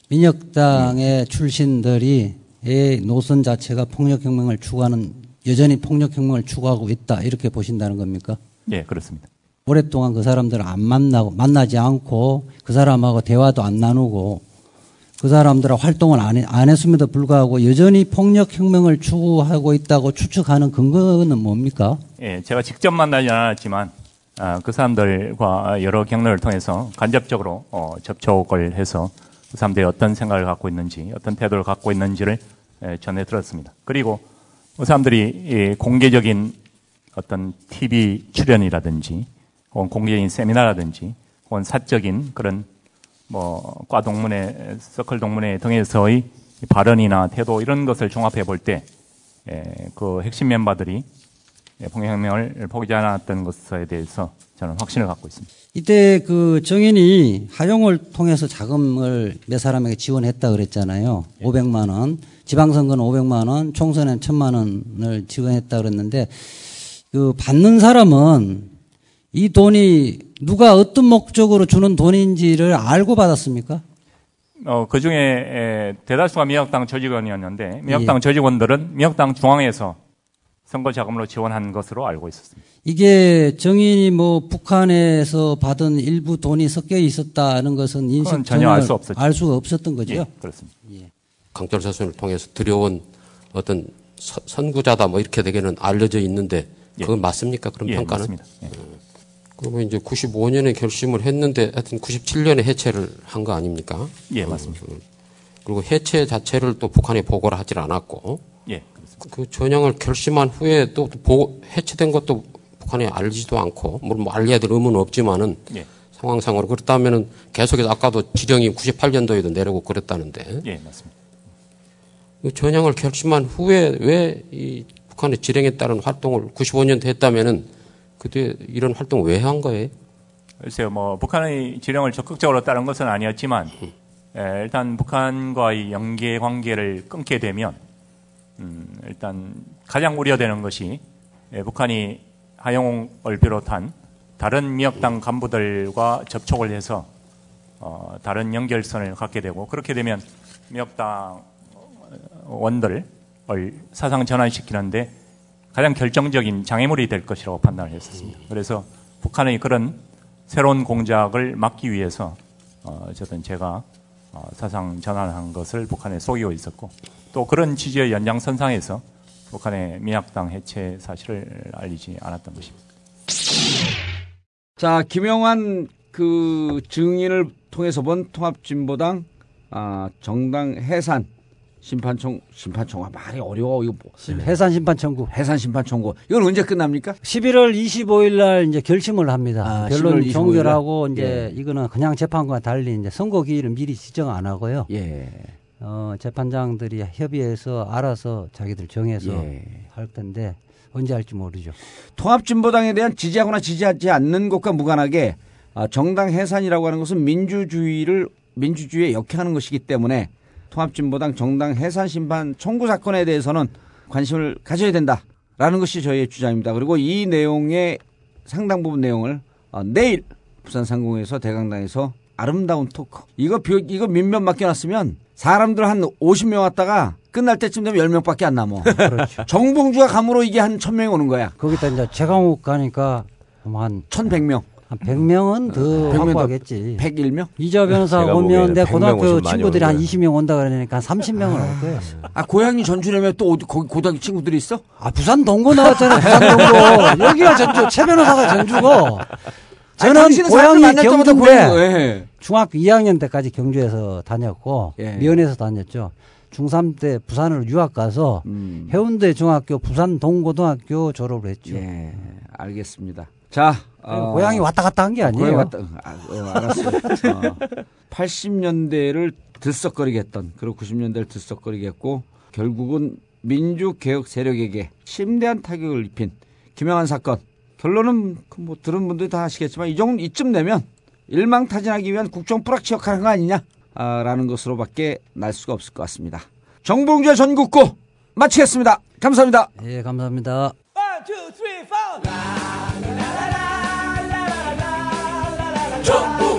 민혁당의 음. 출신들이 의 노선 자체가 폭력혁명을 추구하는 여전히 폭력혁명을 추구하고 있다 이렇게 보신다는 겁니까? 예, 그렇습니다. 오랫동안 그 사람들을 안 만나고 만나지 않고 그 사람하고 대화도 안 나누고 그 사람들은 활동을 안, 해, 안 했음에도 불구하고 여전히 폭력 혁명을 추구하고 있다고 추측하는 근거는 뭡니까? 예, 제가 직접 만나지 않았지만 아, 그 사람들과 여러 경로를 통해서 간접적으로 어, 접촉을 해서 그 사람들이 어떤 생각을 갖고 있는지 어떤 태도를 갖고 있는지를 예, 전해 들었습니다. 그리고 그 사람들이 예, 공개적인 어떤 TV 출연이라든지 혹은 공개적인 세미나라든지 혹은 사적인 그런 뭐, 과 동문회, 서클 동문회 등에서의 발언이나 태도 이런 것을 종합해 볼 때, 예, 그 핵심 멤버들이 폭력혁명을 포기하지 않았던 것에 대해서 저는 확신을 갖고 있습니다. 이때 그 정인이 하용을 통해서 자금을 몇 사람에게 지원했다 그랬잖아요. 예. 500만 원. 지방선거는 500만 원, 총선엔 1000만 원을 지원했다 그랬는데 그 받는 사람은 이 돈이 누가 어떤 목적으로 주는 돈인지를 알고 받았습니까? 어, 그 중에 대다수가 미역당 조직원이었는데 미역당 예. 조직원들은 미역당 중앙에서 선거 자금으로 지원한 것으로 알고 있었습니다. 이게 정인이 뭐 북한에서 받은 일부 돈이 섞여 있었다는 것은 인식 전혀 알 수 없었죠. 알 수가 없었던 거죠. 예, 그렇습니다. 예. 강철 사순을 통해서 들여온 어떤 서, 선구자다 뭐 이렇게 되게는 알려져 있는데 예. 그건 예. 맞습니까? 그런 예, 평가는? 맞습니다. 그러면 이제 95년에 결심을 했는데 하여튼 97년에 해체를 한 거 아닙니까? 예, 맞습니다. 음, 그리고 해체 자체를 또 북한에 보고를 하질 않았고. 예. 그렇습니다. 그 전향을 결심한 후에 또 보고, 해체된 것도 북한에 알지도 않고, 물론 뭐 알려야 될 의무는 없지만은. 예. 상황상으로 그렇다면은 계속해서 아까도 지령이 98년도에도 내려고 그랬다는데. 예, 맞습니다. 그 전향을 결심한 후에 왜 이 북한의 지령에 따른 활동을 95년 됐다면은 그때 이런 활동 왜 한 거예요? 글쎄요, 뭐 북한의 지령을 적극적으로 따른 것은 아니었지만 예, 일단 북한과의 연계 관계를 끊게 되면 음, 일단 가장 우려되는 것이 예, 북한이 하영을 비롯한 다른 미역당 간부들과 접촉을 해서 어, 다른 연결선을 갖게 되고 그렇게 되면 미역당 원들을 사상 전환시키는데 가장 결정적인 장애물이 될 것이라고 판단을 했었습니다. 그래서 북한의 그런 새로운 공작을 막기 위해서 어, 어쨌든 제가 어, 사상 전환한 것을 북한에 속이고 있었고 또 그런 취지의 연장선상에서 북한의 미약당 해체 사실을 알리지 않았던 것입니다. 자, 김영환 그 증인을 통해서 본 통합진보당 아, 정당 해산 심판청 심판청 아 말이 어려워 이거 뭐. 해산 심판 청구. 해산 심판 청구. 이건 언제 끝납니까? 11월 25일 날 이제 결심을 합니다. 아, 결론 11월 25일 날? 종결하고 이제 예. 이거는 그냥 재판과 달리 이제 선고 기일을 미리 지정 안 하고요. 예. 어, 재판장들이 협의해서 알아서 자기들 정해서 예. 할 건데 언제 할지 모르죠. 통합진보당에 대한 지지하거나 지지하지 않는 것과 무관하게 아, 정당 해산이라고 하는 것은 민주주의를 민주주의에 역행하는 것이기 때문에 통합진보당 정당 해산 심판 청구 사건에 대해서는 관심을 가져야 된다라는 것이 저희의 주장입니다. 그리고 이 내용의 상당 부분 내용을 어, 내일 부산 상공에서 대강당에서 아름다운 토크 이거 비- 이거 민면 맡겨놨으면 사람들 한 50명 왔다가 끝날 때쯤 되면 10명밖에 안 남아. (laughs) 그렇죠. 정봉주가 감으로 이게 한 1000명이 오는 거야. 거기다 이제 최강욱 가니까 뭐한 1100명. 한 100명은 더 100명 더 확보하겠지. 101명? 이저 변호사 오면 내 100명 고등학교 친구들이 한 오는 20명 온다 그러니까 한 30명은 올 거예요. 아 고향이 전주라면 또 어디 거기 고등학교 친구들이 있어? 아 부산 동고 나왔잖아요. 부산 동고. (laughs) 여기가 전주. 최 변호사가 전주고. 아니, 저는 때마다 고향- 경주인데 예. 중학교 2학년 때까지 경주에서 다녔고 예. 미연에서 다녔죠. 중3 때 부산으로 유학 가서 음. 해운대 중학교 부산 동고등학교 졸업을 했죠. 예, 알겠습니다. 자, 어, 고향이 왔다 갔다 한 게 아니에요. 왔다, 아, 어, 알았어. 어, 80년대를 들썩거리게 했던, 그리고 90년대를 들썩거리게 했고, 결국은 민주개혁 세력에게 심대한 타격을 입힌 김영한 사건. 결론은 그뭐 들은 분들이 다 아시겠지만 이 정도 이쯤 되면 일망타진하기 위한 국정 뿌락치역하는 거 아니냐? 아, 라는 것으로밖에 날 수가 없을 것 같습니다. 정봉주의 전국구 마치겠습니다. 감사합니다. 예, 감사합니다. One, two, three, 정부